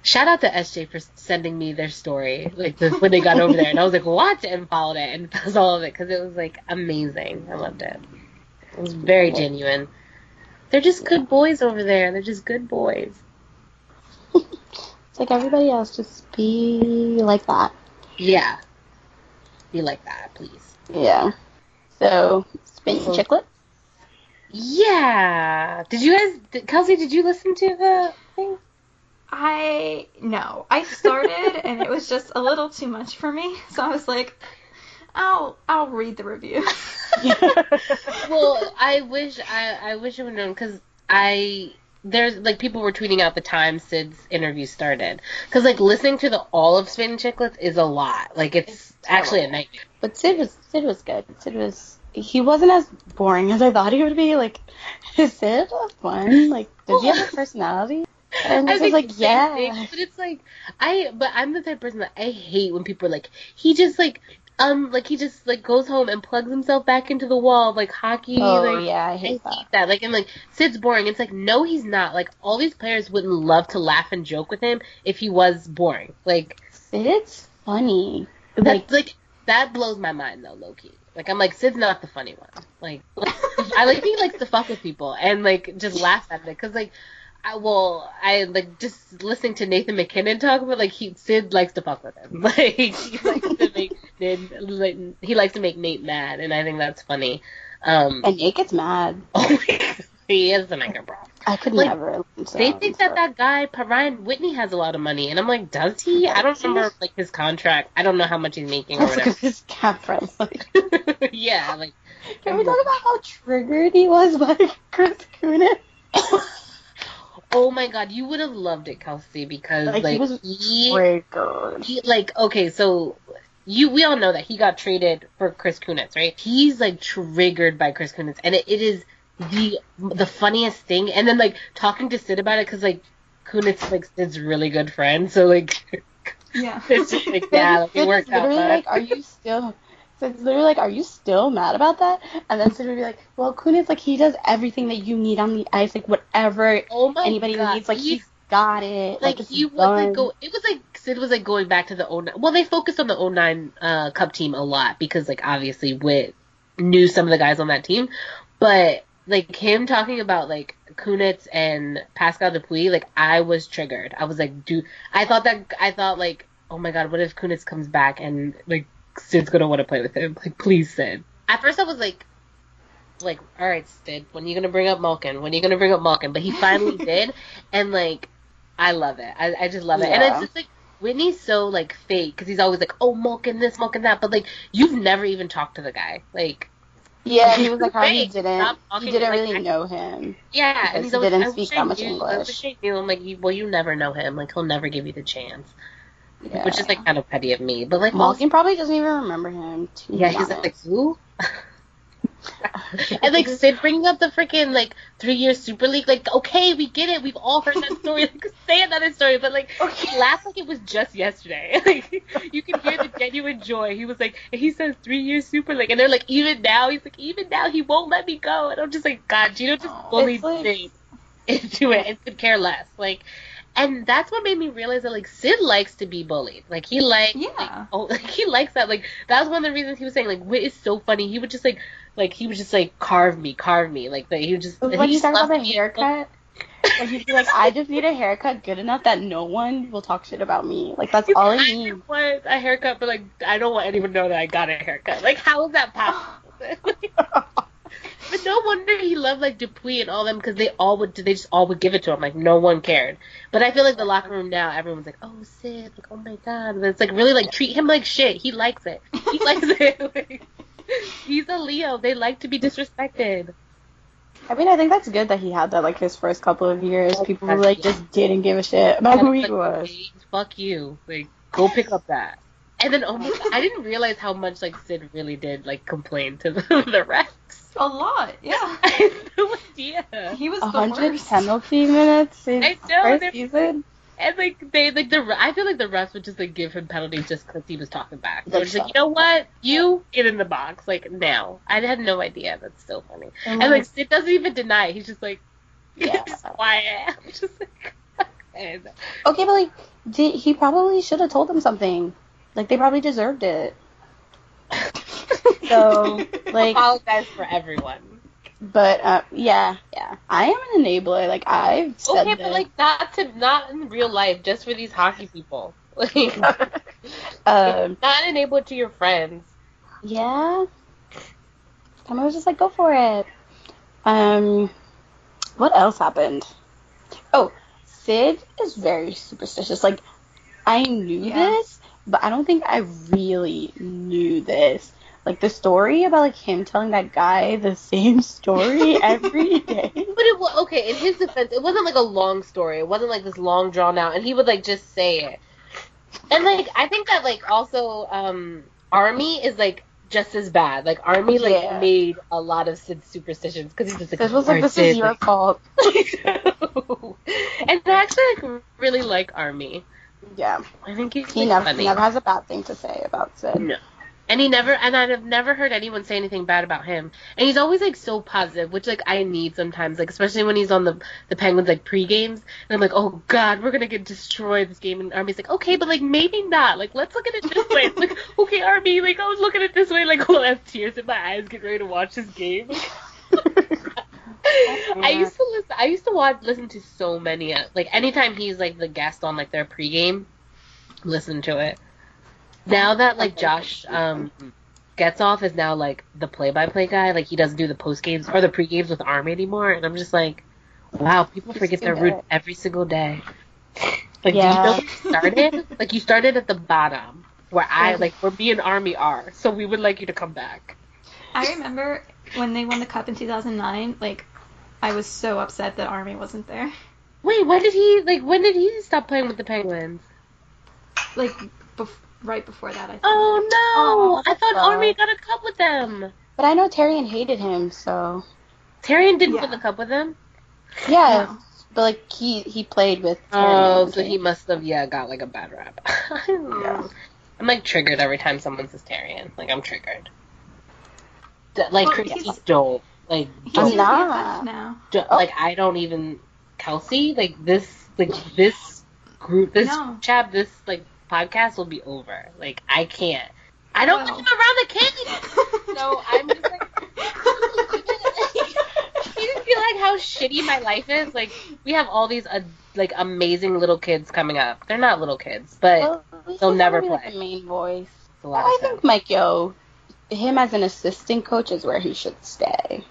[SPEAKER 3] shout out to SJ for sending me their story, like the, when they got over there, and I was like, what, and followed it and [LAUGHS] found all of it because it was like amazing. I loved it. It was very genuine. They're just good boys over there. They're just good boys. [LAUGHS]
[SPEAKER 2] It's like everybody else, just be like that.
[SPEAKER 3] Yeah. Be like that, please.
[SPEAKER 2] Yeah. So spinning
[SPEAKER 3] So-
[SPEAKER 2] chiclet.
[SPEAKER 3] Yeah. Did you guys, did, Kelsey? Did you listen to the thing?
[SPEAKER 1] I no. I started [LAUGHS] and it was just a little too much for me, so I was like, I'll I'll read the review. [LAUGHS] [LAUGHS]
[SPEAKER 3] well, I wish I I wish I would known because I there's like people were tweeting out the time Sid's interview started because like listening to the all of Spittin' Chiclets is a lot. Like it's actually a nightmare.
[SPEAKER 2] But Sid was Sid was good. Sid was he wasn't as boring as I thought he would be. Like is [LAUGHS] Sid fun? Like does he have a personality? [LAUGHS] And
[SPEAKER 3] I
[SPEAKER 2] is like yeah.
[SPEAKER 3] thing, but it's like I but I'm the type of person that I hate when people are like he just like um like he just like goes home and plugs himself back into the wall like hockey
[SPEAKER 2] Oh
[SPEAKER 3] like
[SPEAKER 2] yeah, I
[SPEAKER 3] I
[SPEAKER 2] hate
[SPEAKER 3] hate
[SPEAKER 2] that.
[SPEAKER 3] that. Like, and like Sid's boring. It's like, no, he's not. Like, all these players wouldn't love to laugh and joke with him if he was boring. Like,
[SPEAKER 2] Sid's funny.
[SPEAKER 3] like,
[SPEAKER 2] Like
[SPEAKER 3] like that blows my mind though, Loki. Like, I'm like, Sid's not the funny one. Like, I like he likes to fuck with people and like just laugh at it because like. I, well, I like just listening to Nathan MacKinnon talk about like he Sid likes to fuck with him. [LAUGHS] Like he likes to make Nate, like, he likes to make Nate mad, and I think that's funny. Um,
[SPEAKER 2] and Nate gets mad. [LAUGHS]
[SPEAKER 3] oh, he is the maker, bro.
[SPEAKER 2] I could
[SPEAKER 3] Like,
[SPEAKER 2] never.
[SPEAKER 3] They think that that guy, Ryan Whitney, has a lot of money, and I'm like, does he? I don't remember like his contract. I don't know how much he's making or whatever.
[SPEAKER 2] his. [LAUGHS] Like,
[SPEAKER 3] yeah, like
[SPEAKER 2] can we talk about how triggered he was by Chris Kunitz?
[SPEAKER 3] Oh my god, you would have loved it, Kelsey, because
[SPEAKER 2] Like,
[SPEAKER 3] like,
[SPEAKER 2] he was
[SPEAKER 3] he,
[SPEAKER 2] Triggered.
[SPEAKER 3] he like okay, so you we all know that he got traded for Chris Kunitz, right? He's like triggered by Chris Kunitz, and it, it is the the funniest thing. And then like talking to Sid about it, because like Kunitz like Sid's really good friend, so like [LAUGHS]
[SPEAKER 1] yeah.
[SPEAKER 3] it's just like [LAUGHS] yeah, like, it worked out.
[SPEAKER 2] like, are you still? Sid's literally like, are you still mad about that? And then Sid would be like, well, Kunitz like he does everything that you need on the ice, like whatever
[SPEAKER 3] oh
[SPEAKER 2] anybody
[SPEAKER 3] God,
[SPEAKER 2] needs, like
[SPEAKER 3] he-
[SPEAKER 2] he's got it.
[SPEAKER 3] like
[SPEAKER 2] it's
[SPEAKER 3] he was like go it was like Sid was like going back to the 09 well they focused on the 09 uh cup team a lot because like obviously Witt knew some of the guys on that team but like him talking about like Kunitz and Pascal Dupuis like I was triggered I was like dude I thought that I thought like oh my god what if Kunitz comes back and like Sid's gonna want to play with him like please Sid at first I was like like, all right, Sid, when are you gonna bring up Malkin? When are you gonna bring up Malkin? But he finally [LAUGHS] did, and like, I love it. I, I just love it, and it's just like Whitney's so like fake because he's always like, oh, Malkin this, Malkin that, but like, you've never even talked to the guy, like,
[SPEAKER 2] Yeah, he was like how he didn't he didn't
[SPEAKER 3] like
[SPEAKER 2] really
[SPEAKER 3] that.
[SPEAKER 2] know him.
[SPEAKER 3] yeah, and he's
[SPEAKER 2] he didn't
[SPEAKER 3] I
[SPEAKER 2] speak that much
[SPEAKER 3] knew, I
[SPEAKER 2] English.
[SPEAKER 3] wish I knew. I'm like, well, you never know him, like, he'll never give you the chance,
[SPEAKER 2] Yeah.
[SPEAKER 3] which is like kind of petty of me, but like,
[SPEAKER 2] Malkin probably doesn't even remember him.
[SPEAKER 3] Yeah, he's
[SPEAKER 2] honest.
[SPEAKER 3] like, who? and like Sid bringing up the freaking like three year Super League, like okay, we get it, we've all heard that story. Like, say another story, but like he laughed like it was just yesterday. [LAUGHS] Like you can hear the genuine joy. He was like, he says three year Super League, and they're like, even now, he's like, even now, he won't let me go, and I'm just like, God, Gino just bullied
[SPEAKER 2] like-
[SPEAKER 3] Sid into it and could care less, like. And that's what made me realize that like Sid likes to be bullied. Like he likes
[SPEAKER 1] Yeah.
[SPEAKER 3] like, oh like [LAUGHS] he likes that. Like that was one of the reasons he was saying like Wit is so funny. He would just like like he would just like carve me, carve me. Like that he would just
[SPEAKER 2] When
[SPEAKER 3] he
[SPEAKER 2] you talk about the haircut, Like he'd be like, I just need a haircut good enough that no one will talk shit about me. Like that's all I need.
[SPEAKER 3] of want a haircut, but like I don't want anyone to know that I got a haircut. Like how is that possible? [LAUGHS] [LAUGHS] but no wonder he loved like Dupuis and all them because they all would they just all would give it to him. Like no one cared. But I feel like the locker room now, everyone's like, oh Sid, like oh my god. But it's like really like treat him like shit. He likes it. He likes [LAUGHS] it. Like, [LAUGHS] he's a Leo. They like to be disrespected.
[SPEAKER 2] I mean, I think that's good that he had that like his first couple of years. People who like just didn't give a shit about who he was.
[SPEAKER 3] Fuck you. Like go pick up that. And then oh my god, I didn't realize how much like Sid really did like complain to [LAUGHS] the, the refs.
[SPEAKER 1] A lot, yeah. [LAUGHS]
[SPEAKER 3] I had no idea.
[SPEAKER 1] He was
[SPEAKER 2] A hundred
[SPEAKER 1] worst.
[SPEAKER 2] penalty minutes his
[SPEAKER 3] I know,
[SPEAKER 2] first season.
[SPEAKER 3] And like they like the I feel like the refs would just like give him penalties just because he was talking back. So
[SPEAKER 2] That's
[SPEAKER 3] it's like you know what, you get in the box like now. I had no idea. That's so funny.
[SPEAKER 2] And
[SPEAKER 3] And like Sid doesn't even deny. it. He's just like [LAUGHS]
[SPEAKER 2] Yeah.
[SPEAKER 3] he's quiet. I'm just like. and-
[SPEAKER 2] Okay, but like, did, he probably should have told them something. Like, they probably deserved it. [LAUGHS] So, like,
[SPEAKER 3] apologize for everyone.
[SPEAKER 2] but uh, yeah, yeah, I am an enabler. Like, I've said
[SPEAKER 3] Okay,
[SPEAKER 2] this.
[SPEAKER 3] but like not to not in real life, just for these hockey people. [LAUGHS] Like [LAUGHS]
[SPEAKER 2] um,
[SPEAKER 3] not enable it to your friends.
[SPEAKER 2] yeah. And I was just like, go for it. Um, what else happened? Oh, Sid is very superstitious. Like, I knew
[SPEAKER 1] Yeah.
[SPEAKER 2] this, but I don't think I really knew this. Like the story about like him telling that guy the same story [LAUGHS] every day.
[SPEAKER 3] But it was okay. In his defense, it wasn't like a long story. It wasn't like this long drawn out, and he would like just say it. And like I think that like also um Army is like just as bad. Like Army like
[SPEAKER 2] Yeah.
[SPEAKER 3] made a lot of Sid's superstitions because he's just like
[SPEAKER 2] This was like, this
[SPEAKER 3] Sid,
[SPEAKER 2] is your
[SPEAKER 3] like,
[SPEAKER 2] fault. [LAUGHS]
[SPEAKER 3] and I actually like really like Army.
[SPEAKER 2] Yeah,
[SPEAKER 3] I think he's
[SPEAKER 2] he never,
[SPEAKER 3] funny.
[SPEAKER 2] never has a bad thing to say about Sid.
[SPEAKER 3] No. And he never, and I've never heard anyone say anything bad about him. And he's always like so positive, which like I need sometimes, like especially when he's on the the Penguins like pre games, and I'm like, oh god, we're gonna get destroyed this game. And Army's like, okay, but like maybe not. Like let's look at it this way. It's like, [LAUGHS] okay, Army, like oh, I was looking at it this way, like well, [LAUGHS] I have tears in my eyes, getting ready to watch this game. [LAUGHS] [LAUGHS] I used to listen. I used to watch, listen to so many. uh, Like anytime he's like the guest on like their pregame, listen to it. Now that like Josh um gets off is now like the play-by-play guy. Like he doesn't do the post games or the pre games with Army anymore, and I'm just like, wow, people
[SPEAKER 2] He's
[SPEAKER 3] forget their root
[SPEAKER 2] good.
[SPEAKER 3] every single day. Like
[SPEAKER 2] Yeah.
[SPEAKER 3] do you know where you started? [LAUGHS] like you started at the bottom where I like where me and Army are. So we would like you to come back.
[SPEAKER 1] I remember when they won the cup in 2009. Like, I was so upset that Army wasn't there.
[SPEAKER 3] Wait, when did he like? When did he stop playing with the Penguins?
[SPEAKER 1] Like, bef- right before that, I think.
[SPEAKER 3] Oh no!
[SPEAKER 2] Oh,
[SPEAKER 3] I thought
[SPEAKER 2] that's
[SPEAKER 3] Army got a cup with them.
[SPEAKER 2] But I know Therrien hated him, so
[SPEAKER 3] Therrien didn't
[SPEAKER 1] Yeah.
[SPEAKER 3] win the cup with them.
[SPEAKER 2] yeah.
[SPEAKER 1] No.
[SPEAKER 2] But like he he played with.
[SPEAKER 3] Oh, so he must have yeah got like a bad rap. [LAUGHS]
[SPEAKER 2] yeah.
[SPEAKER 3] I'm like triggered every time someone says Therrien. Like I'm triggered. Like
[SPEAKER 1] Well,
[SPEAKER 3] Christy,
[SPEAKER 1] he's-
[SPEAKER 3] don't like
[SPEAKER 1] He's
[SPEAKER 3] don't,
[SPEAKER 1] in
[SPEAKER 2] not.
[SPEAKER 1] Now.
[SPEAKER 3] don't-
[SPEAKER 2] Oh.
[SPEAKER 3] like I don't even Kelsey like this like this group this
[SPEAKER 1] No.
[SPEAKER 3] chap this like podcast will be over. Like I can't. I don't
[SPEAKER 1] Well.
[SPEAKER 3] want him around the kids. [LAUGHS] So I'm just like. [LAUGHS] you just feel like how shitty my life is. Like we have all these uh, like amazing little kids coming up. They're not little kids, but
[SPEAKER 2] Well,
[SPEAKER 3] They'll never
[SPEAKER 2] gonna like,
[SPEAKER 3] play.
[SPEAKER 2] the main voice.
[SPEAKER 3] it's a lot
[SPEAKER 2] I think Mike Yeo, him as an assistant coach is where he should stay.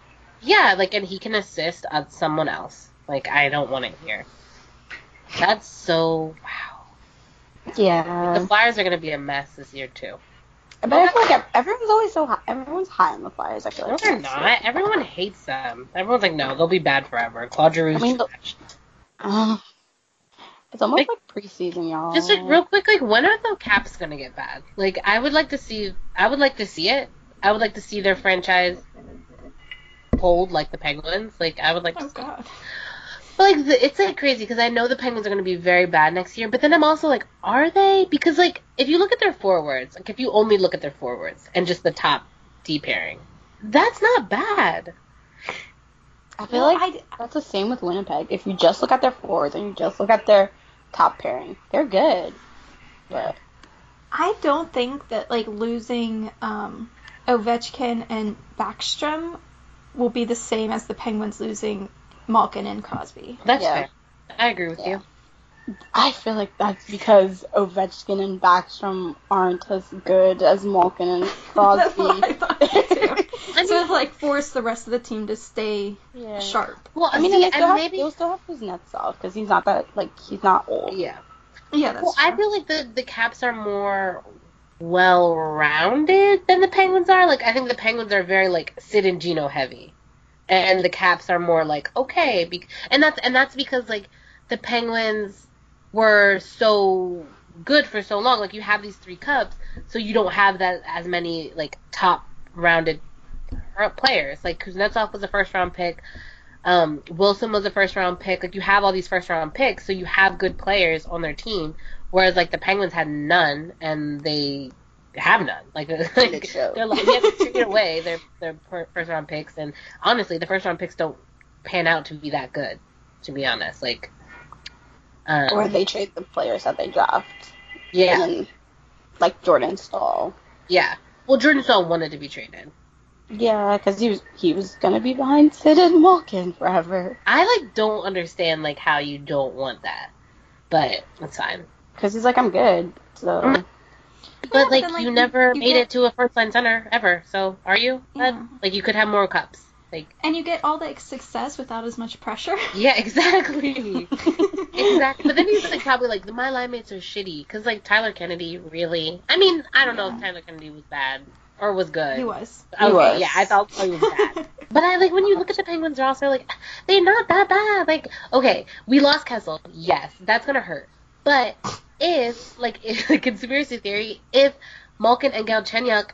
[SPEAKER 3] Yeah, like and he can assist uh, someone else. Like I don't want it here. That's so wow.
[SPEAKER 2] Yeah.
[SPEAKER 3] The Flyers are gonna be a mess this year too.
[SPEAKER 2] but I feel like everyone's always so high. Everyone's high on the Flyers. I feel
[SPEAKER 3] No,
[SPEAKER 2] like
[SPEAKER 3] they're not. Everyone hates them. Everyone's like, no, they'll be bad forever. Claude Giroux's
[SPEAKER 2] I mean,
[SPEAKER 3] trash.
[SPEAKER 2] Uh, it's almost
[SPEAKER 3] Like-
[SPEAKER 2] like, preseason, y'all.
[SPEAKER 3] Just like real quick, like when are the Caps gonna get bad? Like I would like to see. I would like to see it. I would like to see their franchise hold like the Penguins. Like I would like to.
[SPEAKER 1] Oh god.
[SPEAKER 3] But like the, it's like crazy because I know the Penguins are going to be very bad next year. But then I'm also like, are they? Because like if you look at their forwards, like if you only look at their forwards and just the top D pairing, that's not bad.
[SPEAKER 2] I feel
[SPEAKER 1] Well,
[SPEAKER 2] like
[SPEAKER 1] I-
[SPEAKER 2] that's the same with Winnipeg. If you just look at their forwards and you just look at their top pairing, they're good. But
[SPEAKER 1] I don't think that like losing um, Ovechkin and Backstrom will be the same as the Penguins losing Malkin and Crosby.
[SPEAKER 3] That's
[SPEAKER 2] Yeah.
[SPEAKER 3] fair. I agree with
[SPEAKER 2] Yeah.
[SPEAKER 3] you.
[SPEAKER 2] I feel like that's because Ovechkin and Backstrom aren't as good as Malkin and [LAUGHS]
[SPEAKER 1] That's what I
[SPEAKER 2] Crosby.
[SPEAKER 1] thought too. [LAUGHS] So
[SPEAKER 3] mean-
[SPEAKER 1] it like force the rest of the team to stay
[SPEAKER 2] yeah.
[SPEAKER 1] sharp.
[SPEAKER 3] Well,
[SPEAKER 2] I mean,
[SPEAKER 3] see,
[SPEAKER 2] and they still
[SPEAKER 3] and
[SPEAKER 2] have,
[SPEAKER 3] maybe
[SPEAKER 2] they'll still have Kuznetsov because he's not that like he's not old.
[SPEAKER 3] yeah.
[SPEAKER 1] Yeah, that's
[SPEAKER 3] Well,
[SPEAKER 1] true.
[SPEAKER 3] I feel like the the Caps are more well rounded than the Penguins are. Like I think the Penguins are very like Sid and Gino heavy, and the Caps are more like okay, be- and that's and that's because like the Penguins were so good for so long. Like you have these three cups, so you don't have that as many like top rounded players. Like Kuznetsov was a first round pick. Um, Wilson was a first round pick. Like you have all these first round picks, so you have good players on their team. Whereas like the Penguins had none, and they have none. Like, [LAUGHS] like they're like they have to [LAUGHS] trade away their their first round picks, and honestly, the first round picks don't pan out to be that good. To be honest, like, um,
[SPEAKER 2] Or they trade the players that they draft.
[SPEAKER 3] yeah,
[SPEAKER 2] And, like Jordan Staal.
[SPEAKER 3] yeah. Well, Jordan Staal wanted to be traded.
[SPEAKER 2] Yeah, because he was he was gonna be behind Sid and Malkin forever.
[SPEAKER 3] I like don't understand like how you don't want that, but it's fine.
[SPEAKER 2] Because he's like, I'm good. So
[SPEAKER 3] Mm. But
[SPEAKER 1] but
[SPEAKER 3] like,
[SPEAKER 1] like,
[SPEAKER 3] you
[SPEAKER 1] you-
[SPEAKER 3] never
[SPEAKER 1] you
[SPEAKER 3] made
[SPEAKER 1] get-
[SPEAKER 3] it to a first line center ever. So are you?
[SPEAKER 1] Yeah.
[SPEAKER 3] Like you could have more cups. Like
[SPEAKER 1] and you get all the success without as much pressure. [LAUGHS]
[SPEAKER 3] yeah, exactly. [LAUGHS] [LAUGHS] exactly. But then he's like probably like my line mates are shitty because like Tyler Kennedy really. I mean I don't know if Tyler Kennedy was bad or was good.
[SPEAKER 1] He was.
[SPEAKER 3] Okay,
[SPEAKER 2] was.
[SPEAKER 3] yeah, I thought he was bad. But I like when you look at the Penguins roster, like they're not that bad. Like, okay, we lost Kessel. Yes, that's gonna hurt. But if like [LAUGHS] if, conspiracy theory, if Malkin and Galchenyuk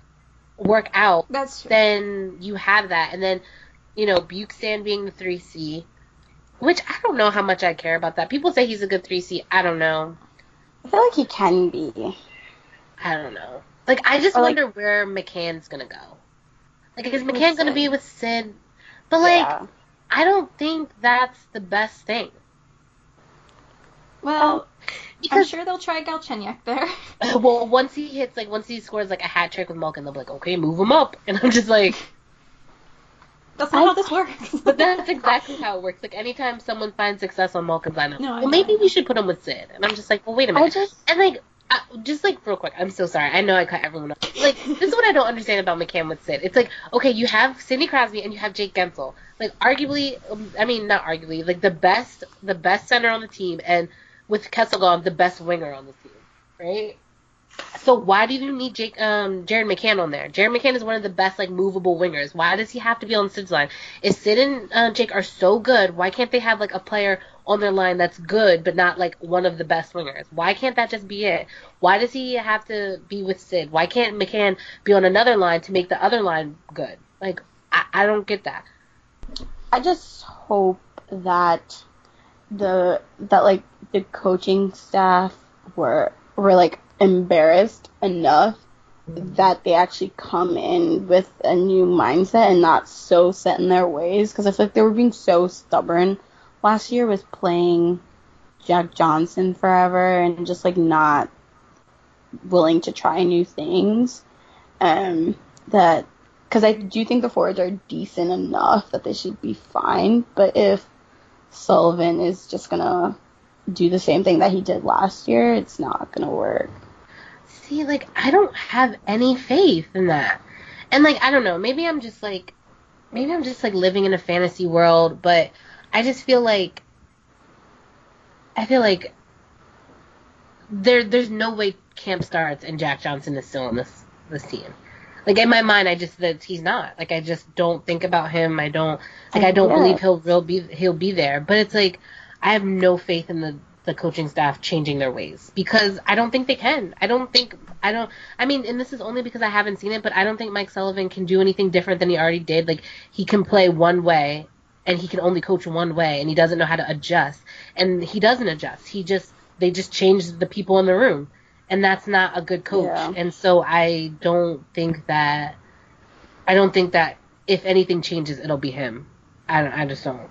[SPEAKER 3] work out,
[SPEAKER 1] That's true.
[SPEAKER 3] then you have that, and then you know Buxan being the three C, which I don't know how much I care about that. People say he's a good three C. I don't know.
[SPEAKER 2] I feel like he can be.
[SPEAKER 3] I don't know. Like I just
[SPEAKER 2] Or, like-
[SPEAKER 3] wonder where McCann's gonna go. Like is McCann gonna be with Sid? But like.
[SPEAKER 2] yeah.
[SPEAKER 3] I don't think that's the best thing.
[SPEAKER 1] Well, I'm sure they'll try Galchenyuk there. [LAUGHS]
[SPEAKER 3] well, once he hits like once he scores like a hat trick with Malkin, they'll be like, okay, move him up, [LAUGHS] and I'm just like,
[SPEAKER 1] That's not
[SPEAKER 2] I-
[SPEAKER 1] how this works. [LAUGHS]
[SPEAKER 3] but that's exactly how it works. Like anytime someone finds success on Malkin's lineup,
[SPEAKER 1] No, I
[SPEAKER 3] well, maybe we should put him with Sid, and I'm just like, well, wait a minute,
[SPEAKER 2] just
[SPEAKER 3] and like. Uh, just like real quick, I'm so sorry. I know I cut everyone off. Like this is what I don't understand about McCann with Sid. It's like okay, you have Sidney Crosby and you have Jake Guentzel. Like arguably, um, I mean not arguably, like the best, the best center on the team, and with Kessel gone, the best winger on the team, right? So why do you need Jake, um, Jared McCann on there? Jared McCann is one of the best like movable wingers. Why does he have to be on Sid's line? If Sid and uh, Jake are so good, why can't they have like a player on their line that's good but not like one of the best wingers? Why can't that just be it? Why does he have to be with Sid? Why can't McCann be on another line to make the other line good? Like I, I don't get that.
[SPEAKER 2] I just hope that the that like the coaching staff were were like embarrassed enough that they actually come in with a new mindset and not so set in their ways because I feel like they were being so stubborn last year with playing Jack Johnson forever and just like not willing to try new things. Um, that because I do think the forwards are decent enough that they should be fine. But if Sullivan is just gonna do the same thing that he did last year, it's not gonna work.
[SPEAKER 3] See, like I don't have any faith in that. And like I don't know, maybe I'm just like maybe I'm just like living in a fantasy world, but I just feel like I feel like there there's no way camp starts and Jack Johnson is still on this this team. Like in my mind, I just that he's not. Like I just don't think about him. I don't like I don't
[SPEAKER 2] Yeah.
[SPEAKER 3] believe he'll real be he'll be there. But it's like I have no faith in the the coaching staff changing their ways because I don't think they can. I don't think I don't. I mean, and this is only because I haven't seen it, but I don't think Mike Sullivan can do anything different than he already did. Like he can play one way and he can only coach one way and he doesn't know how to adjust and he doesn't adjust. He just they just change the people in the room and that's not a good coach.
[SPEAKER 2] Yeah.
[SPEAKER 3] And so I don't think that I don't think that if anything changes, it'll be him. I don't, I just don't.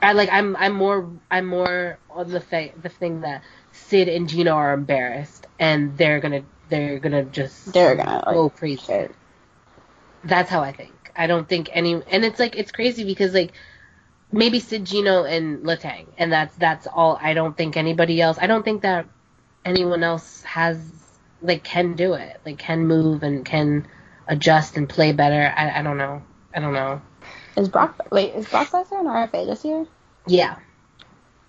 [SPEAKER 3] I like I'm I'm more I'm more on the fa- the thing that Sid and Gino are embarrassed and they're gonna they're gonna just
[SPEAKER 2] They're gonna, like,
[SPEAKER 3] go crazy.
[SPEAKER 2] shit.
[SPEAKER 3] That's how I think. I don't think any and it's like it's crazy because like maybe Sid Gino and Letang and that's that's all. I don't think anybody else. I don't think that anyone else has like can do it, like can move and can adjust and play better. I, I don't know. I don't know.
[SPEAKER 2] Is Brock wait, is Brock Lesnar an RFA this year?
[SPEAKER 3] Yeah.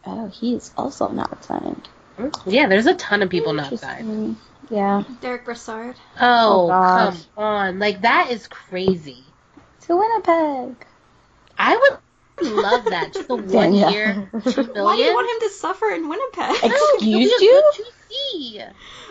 [SPEAKER 2] Oh, he's also not signed.
[SPEAKER 3] Yeah, there's a ton of people not signed.
[SPEAKER 2] Yeah.
[SPEAKER 1] Derek Brassard.
[SPEAKER 3] Oh,
[SPEAKER 2] Oh,
[SPEAKER 3] come on. Like that is crazy.
[SPEAKER 2] To Winnipeg.
[SPEAKER 3] I would love that. Just the [LAUGHS] one
[SPEAKER 2] Danielle.
[SPEAKER 3] year, two million.
[SPEAKER 1] Why do you want him to suffer in Winnipeg?
[SPEAKER 3] No,
[SPEAKER 2] Excuse [LAUGHS]
[SPEAKER 3] he'll be a
[SPEAKER 2] you?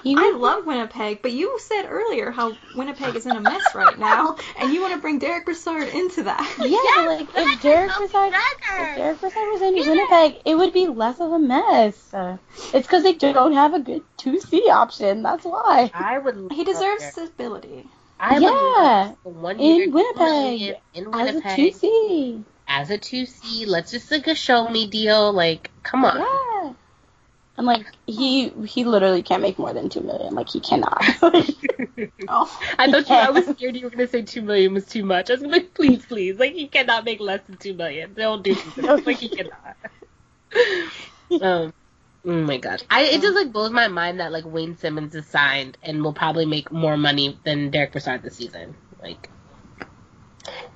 [SPEAKER 3] good
[SPEAKER 1] I love Winnipeg, but you said earlier how Winnipeg is in a mess right now, [LAUGHS] and you want to bring Derek Brassard into that.
[SPEAKER 2] Yeah,
[SPEAKER 3] Yes,
[SPEAKER 2] like if Derek
[SPEAKER 3] I'll
[SPEAKER 2] Brassard, if Derek Brassard was in
[SPEAKER 3] Yeah.
[SPEAKER 2] Winnipeg, it would be less of a mess. Uh, it's because they don't have a good two C option. That's why.
[SPEAKER 3] I would.
[SPEAKER 1] He deserves
[SPEAKER 3] Derek.
[SPEAKER 1] stability.
[SPEAKER 3] I would
[SPEAKER 2] Yeah,
[SPEAKER 3] love the one year,
[SPEAKER 2] in Winnipeg,
[SPEAKER 3] in
[SPEAKER 2] As a two C.
[SPEAKER 3] as a two C. Let's just like a show me deal. Like, come on.
[SPEAKER 2] Yeah. And like he he literally can't make more than two million. Like he cannot. [LAUGHS] [LAUGHS]
[SPEAKER 1] Oh,
[SPEAKER 3] I thought you. I was [LAUGHS] scared you were gonna say two million was too much. I was gonna be like, please, please, like he cannot make less than two million. Don't do this. like he cannot. um. Oh my gosh. I it just like blows my mind that like Wayne Simmonds is signed and will probably make more money than Derek Brassard this season. Like,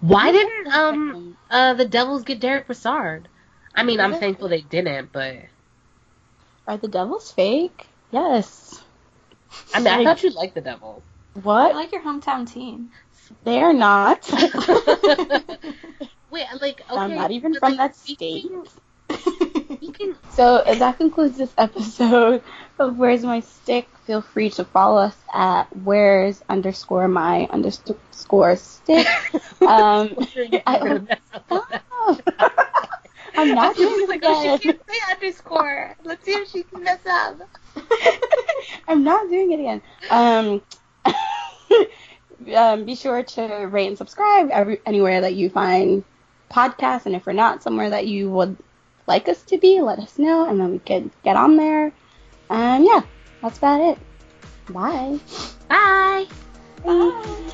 [SPEAKER 3] why didn't um uh the Devils get Derek Brassard? I mean, I'm thankful they didn't, but
[SPEAKER 2] Are the Devils fake? Yes.
[SPEAKER 3] I mean, I thought you liked the Devils.
[SPEAKER 1] I
[SPEAKER 2] What?
[SPEAKER 1] like your hometown team.
[SPEAKER 2] They are not. [LAUGHS]
[SPEAKER 3] Wait, like okay,
[SPEAKER 2] I'm not even
[SPEAKER 3] but,
[SPEAKER 2] from
[SPEAKER 3] like,
[SPEAKER 2] that
[SPEAKER 3] speaking-
[SPEAKER 2] state.
[SPEAKER 3] speaking [LAUGHS]
[SPEAKER 2] So that concludes this episode of Where's My Stick. Feel free to follow us at Where's underscore my underscore stick. [LAUGHS] Um, I- Oh. I'm not doing this
[SPEAKER 3] like, oh, she
[SPEAKER 2] again.
[SPEAKER 3] can't say underscore. Let's see if she can mess up. [LAUGHS]
[SPEAKER 2] I'm not doing it again. Um, [LAUGHS] um, be sure to rate and subscribe every, anywhere that you find podcasts, and if we're not somewhere that you would like us to be, let us know, and then we could get on there. Um, yeah, that's about it. Bye.
[SPEAKER 3] Bye.
[SPEAKER 2] Bye.